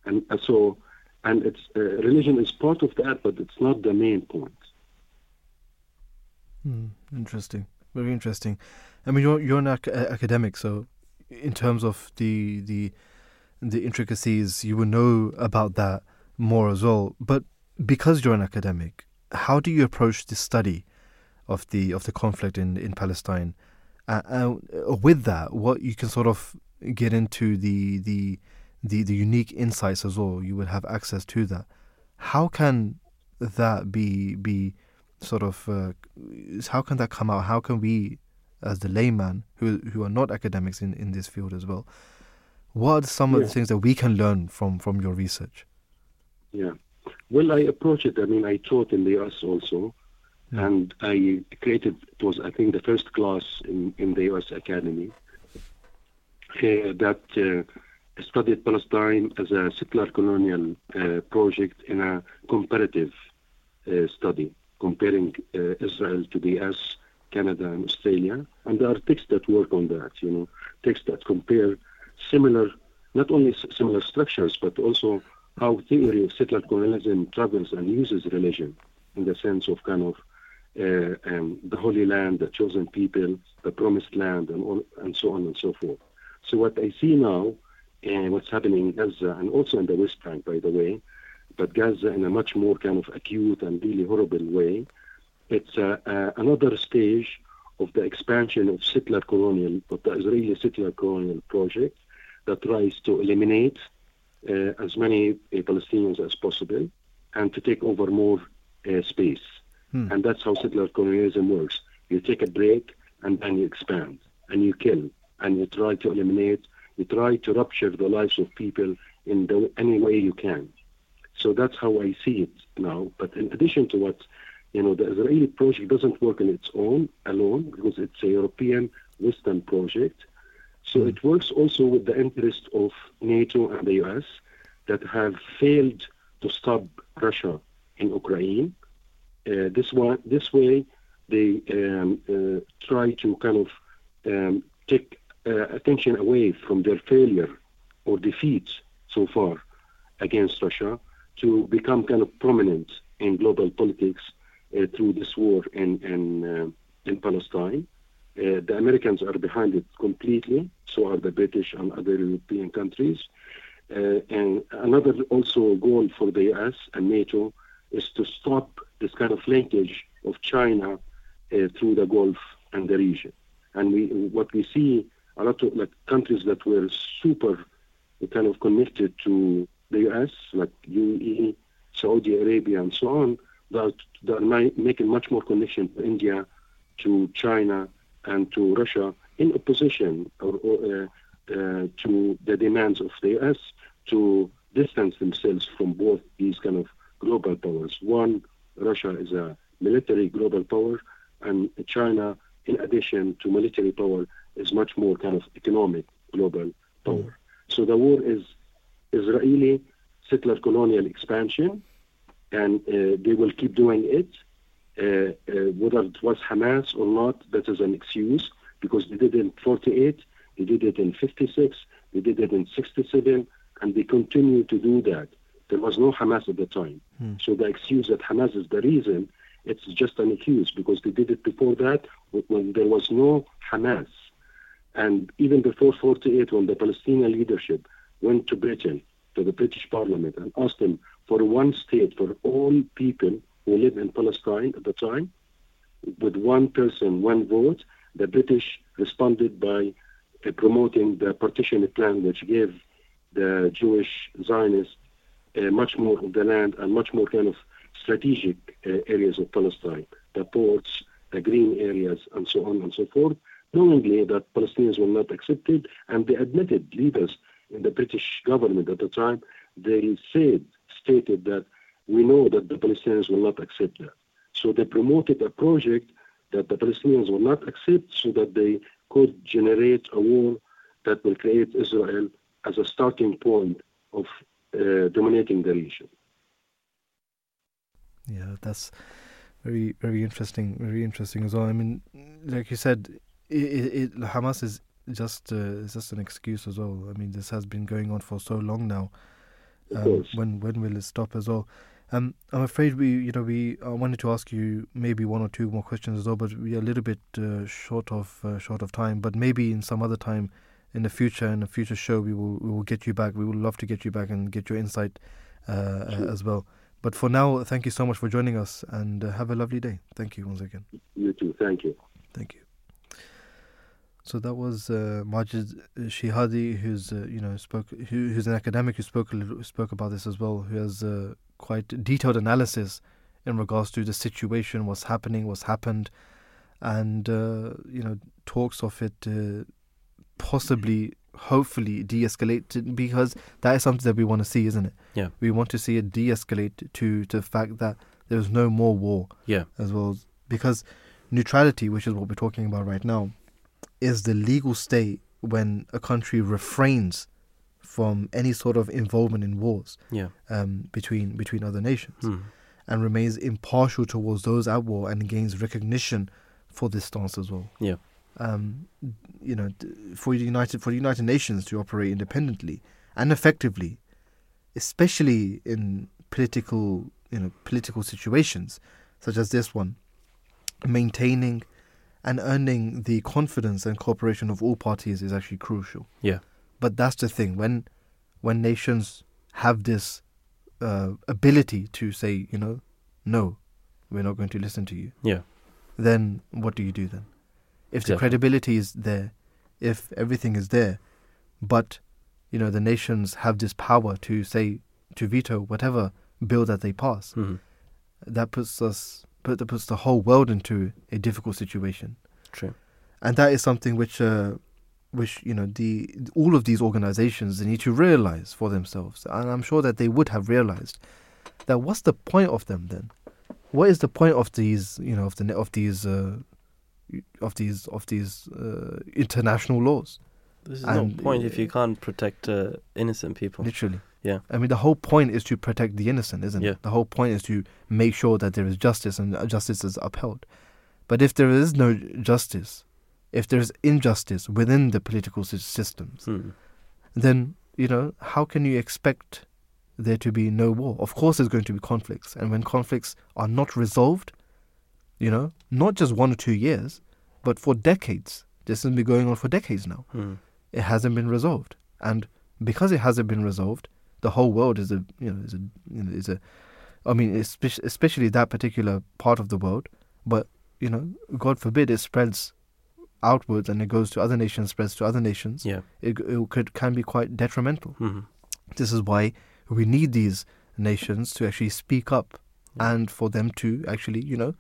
And uh, so, and it's uh, religion is part of that, but it's not the main point. Hmm, interesting, very interesting. I mean, you're you're an ac- academic, so in terms of the the the intricacies, you will know about that more as well. But because you're an academic, how do you approach the study of the of the conflict in in Palestine? Uh, uh, with that, what you can sort of get into the the the the unique insights as well. You would have access to that. How can that be be sort of uh, how can that come out? How can we, as the layman who who are not academics in, in this field as well, what are some yeah. of the things that we can learn from from your research? Yeah. Well, I approach it. I mean, I taught in the US also, yeah. and I created. It was, I think, the first class in, in the US Academy uh, that uh, studied Palestine as a settler colonial uh, project in a comparative uh, study, comparing uh, Israel to the US, Canada, and Australia. And there are texts that work on that. You know, texts that compare similar, not only similar structures, but also how theory of settler colonialism travels and uses religion in the sense of kind of uh, um, the Holy Land, the chosen people, the promised land, and, all, and so on and so forth. So what I see now, and uh, what's happening in Gaza, and also in the West Bank, by the way, but Gaza in a much more kind of acute and really horrible way, it's uh, uh, another stage of the expansion of settler colonial, of the Israeli settler colonial project that tries to eliminate as many uh, Palestinians as possible and to take over more uh, space. Hmm. And that's how settler colonialism works. You take a break and then you expand and you kill and you try to eliminate, you try to rupture the lives of people in the, any way you can. So that's how I see it now. But in addition to what, you know, the Israeli project doesn't work on its own alone because it's a European Western project. So it works also with the interest of NATO and the US that have failed to stop Russia in Ukraine. Uh, this one, this way, they um, uh, try to kind of um, take uh, attention away from their failure or defeat so far against Russia to become kind of prominent in global politics uh, through this war in in, uh, in Palestine. Uh, the Americans are behind it completely, so are the British and other European countries. Uh, and another also goal for the US and NATO is to stop this kind of linkage of China uh, through the Gulf and the region. And we, what we see, a lot of like countries that were super kind of connected to the US, like UAE, Saudi Arabia, and so on, that, that are making much more connection to India, to China, and to Russia in opposition or, or, uh, uh, to the demands of the US to distance themselves from both these kind of global powers. One, Russia is a military global power, and China, in addition to military power, is much more kind of economic global power. So the war is Israeli settler colonial expansion, and uh, they will keep doing it. Uh, uh, whether it was Hamas or not, that is an excuse because they did it in 48, they did it in 56, they did it in 67, and they continue to do that. There was no Hamas at the time. Hmm. So the excuse that Hamas is the reason, it's just an excuse because they did it before that when there was no Hamas. And even before 48, when the Palestinian leadership went to Britain, to the British Parliament, and asked them for one state for all people who live in Palestine at the time, with one person, one vote, the British responded by uh, promoting the partition plan, which gave the Jewish Zionists uh, much more of the land and much more kind of strategic uh, areas of Palestine, the ports, the green areas, and so on and so forth, knowingly that Palestinians were not accepted, and they admitted leaders in the British government at the time, they said, stated that we know that the Palestinians will not accept that. So they promoted a project that the Palestinians will not accept so that they could generate a war that will create Israel as a starting point of uh, dominating the region. Yeah, that's very, very interesting. Very interesting as well. I mean, like you said, it, it, Hamas is just uh, just an excuse as well. I mean, this has been going on for so long now. Um, when when will it stop as well? Um, I'm afraid we, you know, we I wanted to ask you maybe one or two more questions as well, but we are a little bit uh, short of uh, short of time. But maybe in some other time, in the future, in a future show, we will we will get you back. We would love to get you back and get your insight uh, sure. as well. But for now, thank you so much for joining us, and uh, have a lovely day. Thank you once again. You too. Thank you. Thank you. So that was uh, Magid Shihade, who's uh, you know spoke, who, who's an academic who spoke a little, spoke about this as well, who has uh, quite detailed analysis in regards to the situation, what's happening, what's happened, and uh, you know talks of it uh, possibly, hopefully, de-escalate because that is something that we want to see, isn't it? Yeah, we want to see it de-escalate to to the fact that there is no more war. Yeah, as well because neutrality, which is what we're talking about right now is the legal state when a country refrains from any sort of involvement in wars yeah. um, between between other nations hmm. and remains impartial towards those at war and gains recognition for this stance as well. Yeah. Um, you know, for the United for the United Nations to operate independently and effectively, especially in political you know political situations such as this one, maintaining and earning the confidence and cooperation of all parties is actually crucial. Yeah. But that's the thing when when nations have this uh, ability to say, you know, no, we're not going to listen to you. Yeah. Then what do you do then? If exactly. the credibility is there, if everything is there, but you know the nations have this power to say to veto whatever bill that they pass, mm-hmm. that puts us but that puts the whole world into a difficult situation. True. And that is something which, uh, which you know, the all of these organizations they need to realize for themselves, and I'm sure that they would have realized that what's the point of them then? What is the point of these, you know, of the of these uh, of these of these uh, international laws? There's And, no point if you can't protect uh, innocent people. Literally. Yeah. I mean, the whole point is to protect the innocent, isn't Yeah. it? The whole point is to make sure that there is justice and justice is upheld. But if there is no justice, if there is injustice within the political systems, Hmm. then you know how can you expect there to be no war? Of course, there's going to be conflicts, and when conflicts are not resolved, you know, not just one or two years, but for decades. This has been going on for decades now. Hmm. It hasn't been resolved, and because it hasn't been resolved, the whole world is a you know is a is a, I mean, especially especially that particular part of the world. But you know, God forbid it spreads outwards and it goes to other nations, spreads to other nations. Yeah. It, it could can be quite detrimental. hmm This is why we need these nations to actually speak up and for them to actually, you know,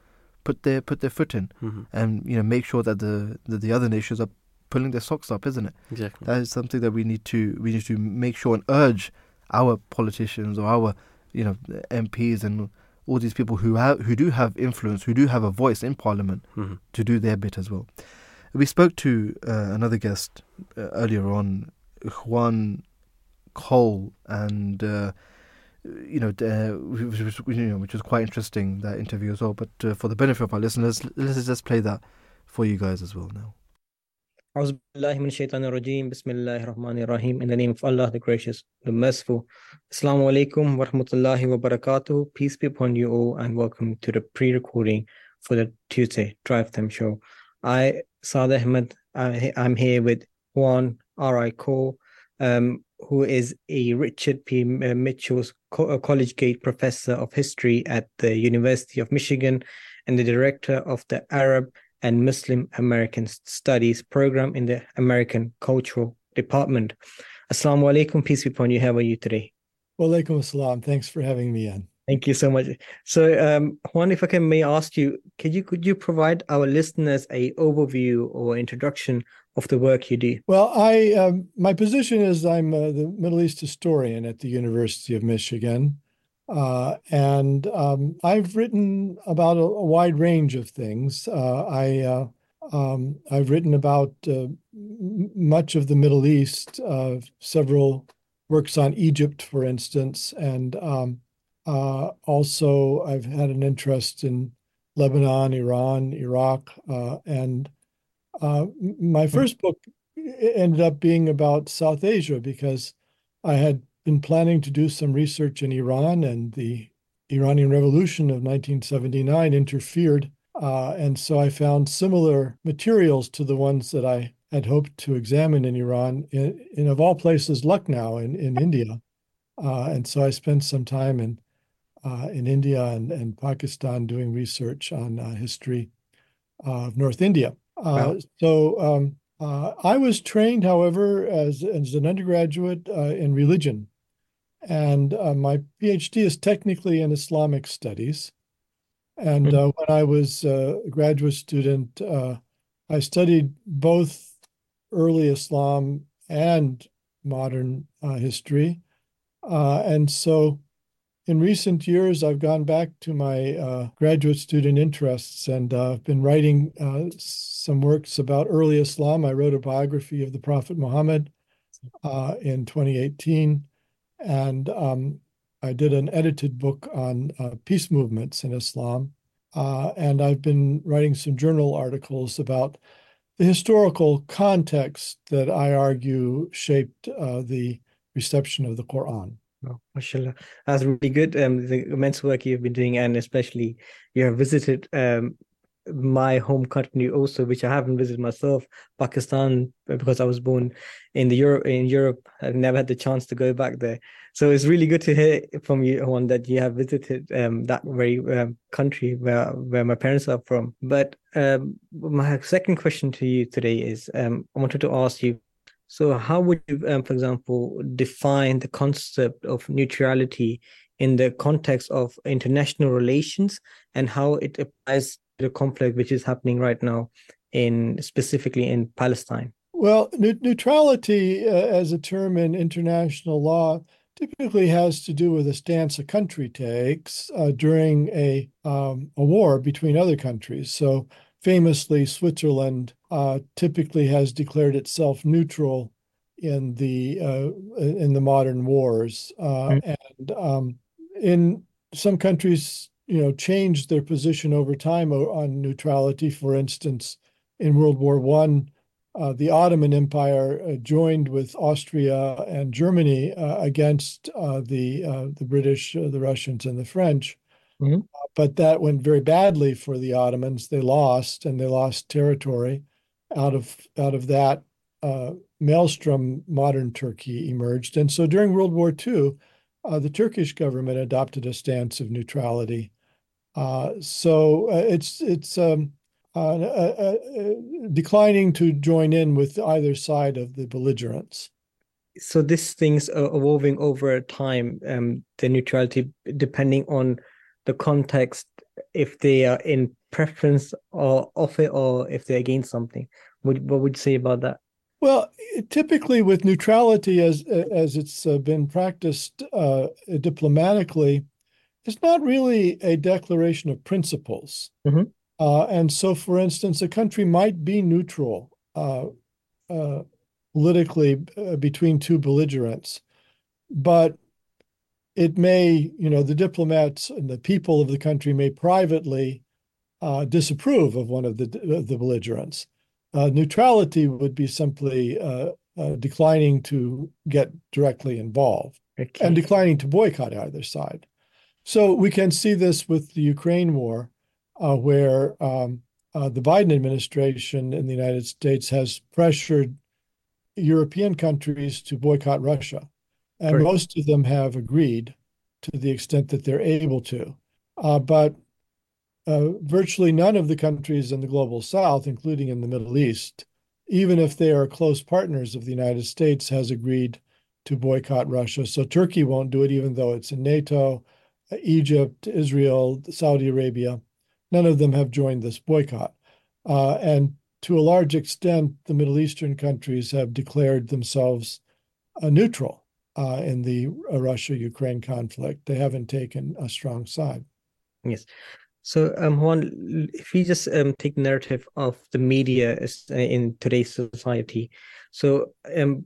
put their put their foot in hmm and you know make sure that the that the other nations are pulling their socks up, isn't it? Exactly. That is something that we need to we need to make sure and urge our politicians or our you know MPs and all these people who have who do have influence, who do have a voice in Parliament, Mhm. to do their bit as well. We spoke to uh, another guest uh, earlier on, Juan Cole, and uh, you know, uh, which, was, you know, which was quite interesting that interview as well. But uh, for the benefit of our listeners, let's just play that for you guys as well now. In the name of Allah the gracious the merciful Assalamu alaikum wa rahmatullahi Peace be upon you all and welcome to the pre-recording for the Tuesday Drive Time Show I Saad Ahmed I, I'm here with Juan R.I. Cole um, who is a Richard P. Mitchell's uh, Collegiate Professor of History at the University of Michigan and the Director of the Arab and Muslim American Studies program in the American Cultural Department. Assalamu alaikum, peace be upon you. How are you today? Walaikum assalam. Thanks for having me in. Thank you so much. So, um, Juan, if I can may ask you, could you could you provide our listeners a overview or introduction of the work you do? Well, I um, my position is I'm uh, the Middle East historian at the University of Michigan, uh, and um, I've written about a, a wide range of things. Uh, I uh, um, I've written about uh, much of the Middle East, uh, several works on Egypt, for instance, and um, uh, also I've had an interest in Lebanon, Iran, Iraq, uh, and uh, my first book ended up being about South Asia because I had been planning to do some research in Iran, and the Iranian Revolution of 1979 interfered. Uh, and so I found similar materials to the ones that I had hoped to examine in Iran, in, in of all places, Lucknow in, in India. Uh, and so I spent some time in uh, in India and, and Pakistan doing research on uh, history of North India. Uh, Wow. So um, uh, I was trained, however, as, as an undergraduate uh, in religion. And uh, my PhD is technically in Islamic studies. And uh, when I was uh, a graduate student, uh, I studied both early Islam and modern uh, history. Uh, and so in recent years, I've gone back to my uh, graduate student interests and uh, I've been writing uh, some works about early Islam. I wrote a biography of the Prophet Muhammad uh, in 2018, and um, I did an edited book on uh, peace movements in Islam. Uh, and I've been writing some journal articles about the historical context that I argue shaped uh, the reception of the Quran. Oh, mashallah. That's really good. Um, the immense work you've been doing, and especially you have visited um, my home country also, which I haven't visited myself, Pakistan, because I was born in the Europe in Europe. I've never had the chance to go back there. So it's really good to hear from you, Juan, that you have visited um, that very um, country where where my parents are from. But um, my second question to you today is, um, I wanted to ask you so, how would you, um, for example, define the concept of neutrality in the context of international relations and how it applies the conflict which is happening right now in specifically in Palestine? Well, ne- neutrality uh, as a term in international law typically has to do with a stance a country takes uh, during a um, a war between other countries. So famously, Switzerland uh, typically has declared itself neutral in the uh, in the modern wars, mm-hmm. and um, in some countries, you know, changed their position over time on neutrality. For instance, in World War One uh, the Ottoman Empire uh, joined with Austria and Germany uh, against uh, the uh, the British, uh, the Russians, and the French. Mm-hmm. but that went very badly for the Ottomans. They lost, and they lost territory. Out of out of that maelstrom, modern Turkey emerged. And so during World War II, the Turkish government adopted a stance of neutrality. So it's it's um, uh, uh, uh, declining to join in with either side of the belligerents. So these things are evolving over time, um, the neutrality depending on the context, if they are in preference or of it, or if they're against something. What, what would you say about that? Well, typically with neutrality, as as it's uh, been practiced uh, diplomatically, it's not really a declaration of principles. Mm-hmm. Uh, and so, for instance, a country might be neutral uh, uh, politically uh, between two belligerents, but it may, you know, the diplomats and the people of the country may privately uh, disapprove of one of the, the belligerents. Uh, neutrality would be simply declining to get directly involved okay. and declining to boycott either side. So we can see this with the Ukraine war uh, where um, uh, the Biden administration in the United States has pressured European countries to boycott Russia. And right. most of them have agreed to the extent that they're able to. Uh, but uh, virtually none of the countries in the global south, including in the Middle East, even if they are close partners of the United States, has agreed to boycott Russia. So Turkey won't do it, even though it's in NATO, Egypt, Israel, Saudi Arabia. None of them have joined this boycott. Uh, and to a large extent, the Middle Eastern countries have declared themselves uh, neutral uh, in the Russia Ukraine conflict. They haven't taken a strong side. Yes. So, um, Juan, if we just um, take narrative of the media uh, in today's society, so um,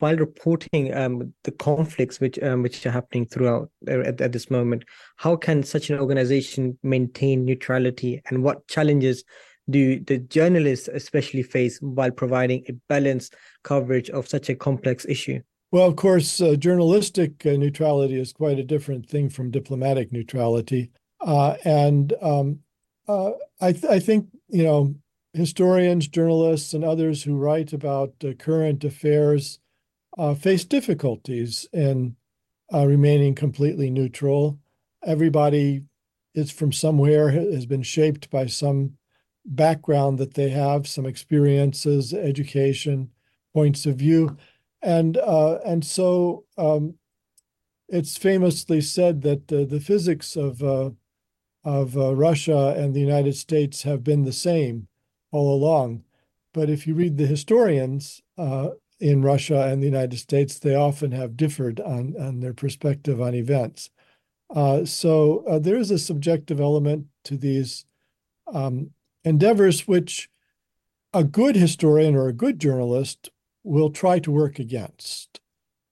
while reporting um, the conflicts which um, which are happening throughout uh, at, at, this moment, how can such an organization maintain neutrality, and what challenges do the journalists especially face while providing a balanced coverage of such a complex issue? Well, of course, uh, journalistic uh, neutrality is quite a different thing from diplomatic neutrality, uh, and um, uh, I, th- I think you know historians, journalists, and others who write about uh, current affairs uh, face difficulties in uh, remaining completely neutral. Everybody is from somewhere, has been shaped by some background that they have, some experiences, education, points of view. And, uh, and so um, it's famously said that uh, the physics of, uh, of uh, Russia and the United States have been the same all along. But if you read the historians, uh, in Russia and the United States, they often have differed on, on their perspective on events. Uh, so uh, there is a subjective element to these um, endeavors, which a good historian or a good journalist will try to work against.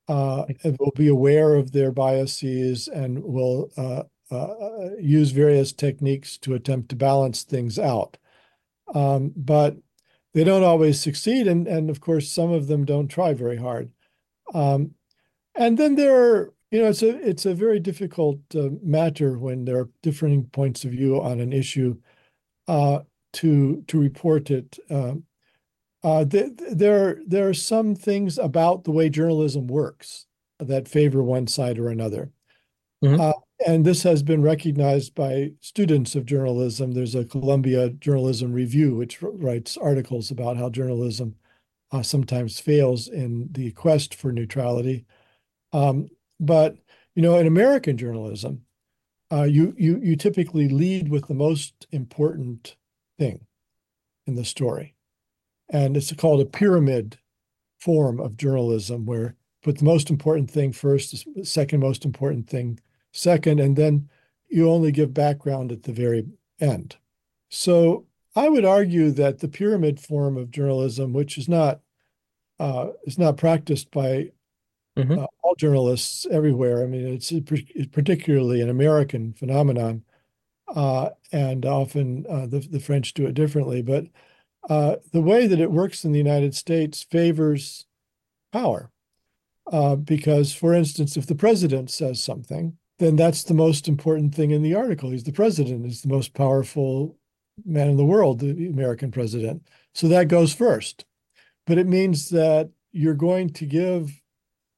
Uh, and will be aware of their biases and will uh, uh, use various techniques to attempt to balance things out. Um, but they don't always succeed, and and of course some of them don't try very hard. Um, and then there are you know it's a it's a very difficult uh, matter when there are differing points of view on an issue uh, to to report it. Um, uh, th- there there are some things about the way journalism works that favor one side or another. Mm-hmm. And this has been recognized by students of journalism. There's a Columbia Journalism Review, which writes articles about how journalism uh, sometimes fails in the quest for neutrality. Um, but you know, in American journalism, uh, you you you typically lead with the most important thing in the story, and it's called a pyramid form of journalism, where put the most important thing first, the second most important thing second, and then you only give background at the very end. So I would argue that the pyramid form of journalism, which is not uh, is not practiced by mm-hmm. uh, all journalists everywhere. I mean, it's, it's particularly an American phenomenon, uh, and often uh, the the French do it differently. But uh, the way that it works in the United States favors power, uh, because, for instance, if the president says something, then that's the most important thing in the article. He's the president, he's the most powerful man in the world, the American president. So that goes first. But it means that you're going to give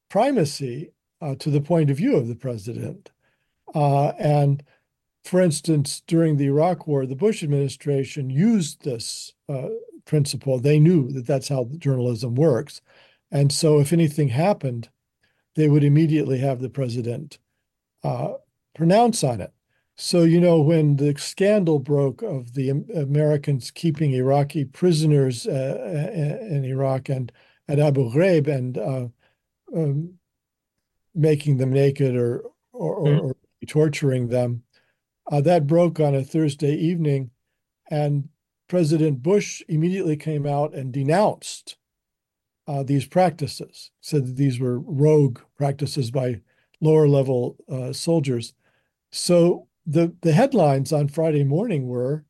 primacy uh, to the point of view of the president. Uh, and for instance, during the Iraq War, the Bush administration used this uh, principle. They knew that that's how journalism works. And so if anything happened, they would immediately have the president uh, pronounce on it. So, you know, when the scandal broke of the Americans keeping Iraqi prisoners uh, uh, in Iraq and at Abu Ghraib and uh, um, making them naked or, or, mm-hmm. or torturing them, uh, that broke on a Thursday evening. And President Bush immediately came out and denounced uh, these practices, said that these were rogue practices by lower level uh, soldiers. So the, the headlines on Friday morning were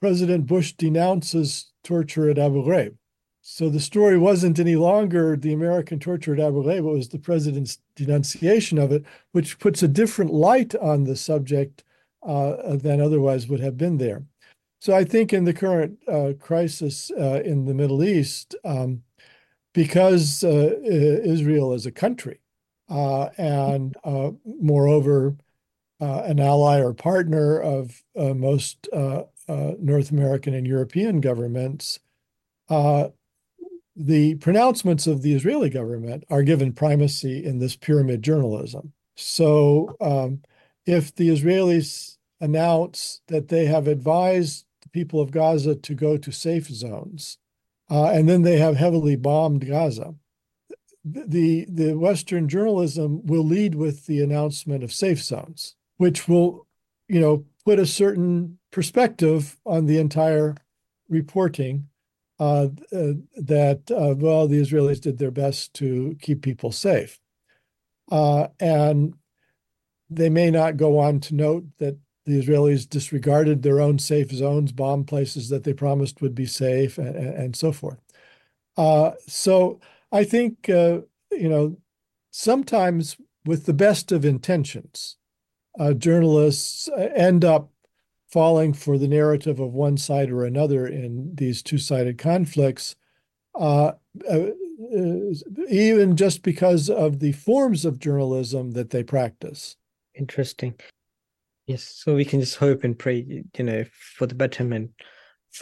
President Bush denounces torture at Abu Ghraib. So the story wasn't any longer the American torture at Abu Ghraib, it was the president's denunciation of it, which puts a different light on the subject uh, than otherwise would have been there. So I think in the current uh, crisis uh, in the Middle East, um, because uh, Israel is a country, and uh, moreover, uh, an ally or partner of most North American and European governments, the pronouncements of the Israeli government are given primacy in this pyramid journalism. So, um, if the Israelis announce that they have advised the people of Gaza to go to safe zones, uh, and then they have heavily bombed Gaza, the the Western journalism will lead with the announcement of safe zones, which will, you know, put a certain perspective on the entire reporting. Uh, uh, that uh, well, the Israelis did their best to keep people safe, uh, and they may not go on to note that the Israelis disregarded their own safe zones, bombed places that they promised would be safe, and, and so forth. Uh, so I think, uh, you know, sometimes with the best of intentions, uh, journalists uh, end up falling for the narrative of one side or another in these two sided conflicts, uh, uh, even just because of the forms of journalism that they practice. Interesting. Yes, so we can just hope and pray, you know, for the betterment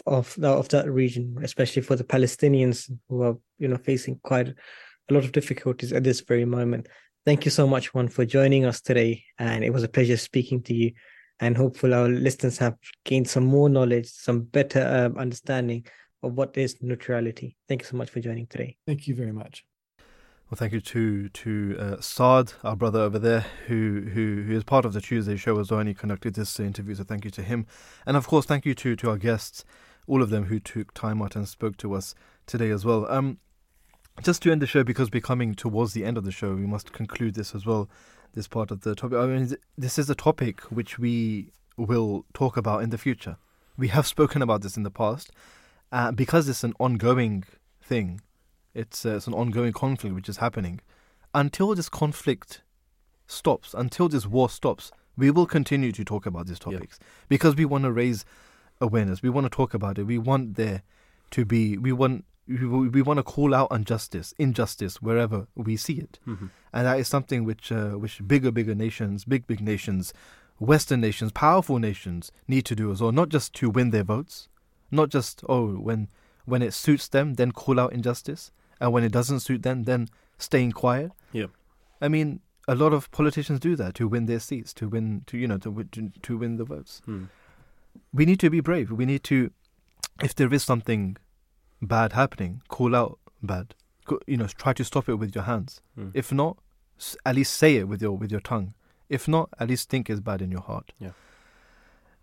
of of that region, especially for the Palestinians who are you know facing quite a lot of difficulties at this very moment. Thank you so much, Juan, for joining us today, and it was a pleasure speaking to you. And hopefully, our listeners have gained some more knowledge, some better um, understanding of what is neutrality. Thank you so much for joining today. Thank you very much. Well, thank you to to uh, Saad, our brother over there, who, who who is part of the Tuesday show as well, and he conducted this interview. So thank you to him, and of course, thank you to to our guests, all of them who took time out and spoke to us today as well. Um, just to end the show, because we're coming towards the end of the show, we must conclude this as well. This part of the topic. I mean, this is a topic which we will talk about in the future. We have spoken about this in the past, uh, because it's an ongoing thing it's, uh, it's an ongoing conflict which is happening. Until this conflict stops, until this war stops, we will continue to talk about these topics yeah. because we want to raise awareness. We want to talk about it. We want there to be. We want. We, we want to call out injustice, injustice wherever we see it, mm-hmm. and that is something which uh, which bigger, bigger nations, big, big nations, Western nations, powerful nations need to do as well. Not just to win their votes, not just oh when when it suits them, then call out injustice, and when it doesn't suit them, then staying quiet. Yeah, I mean, a lot of politicians do that to win their seats, to win, to you know, to to, to win the votes. Hmm. We need to be brave. We need to, if there is something bad happening, call out bad. you know, try to stop it with your hands. Mm. If not, at least say it with your with your tongue. If not, at least think it's bad in your heart. Yeah.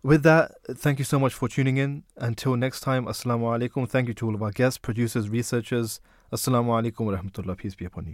With that, thank you so much for tuning in. Until next time, Assalamu alaikum. Thank you to all of our guests, producers, researchers. Assalamu alaikum wa rahmatullah. Peace be upon you.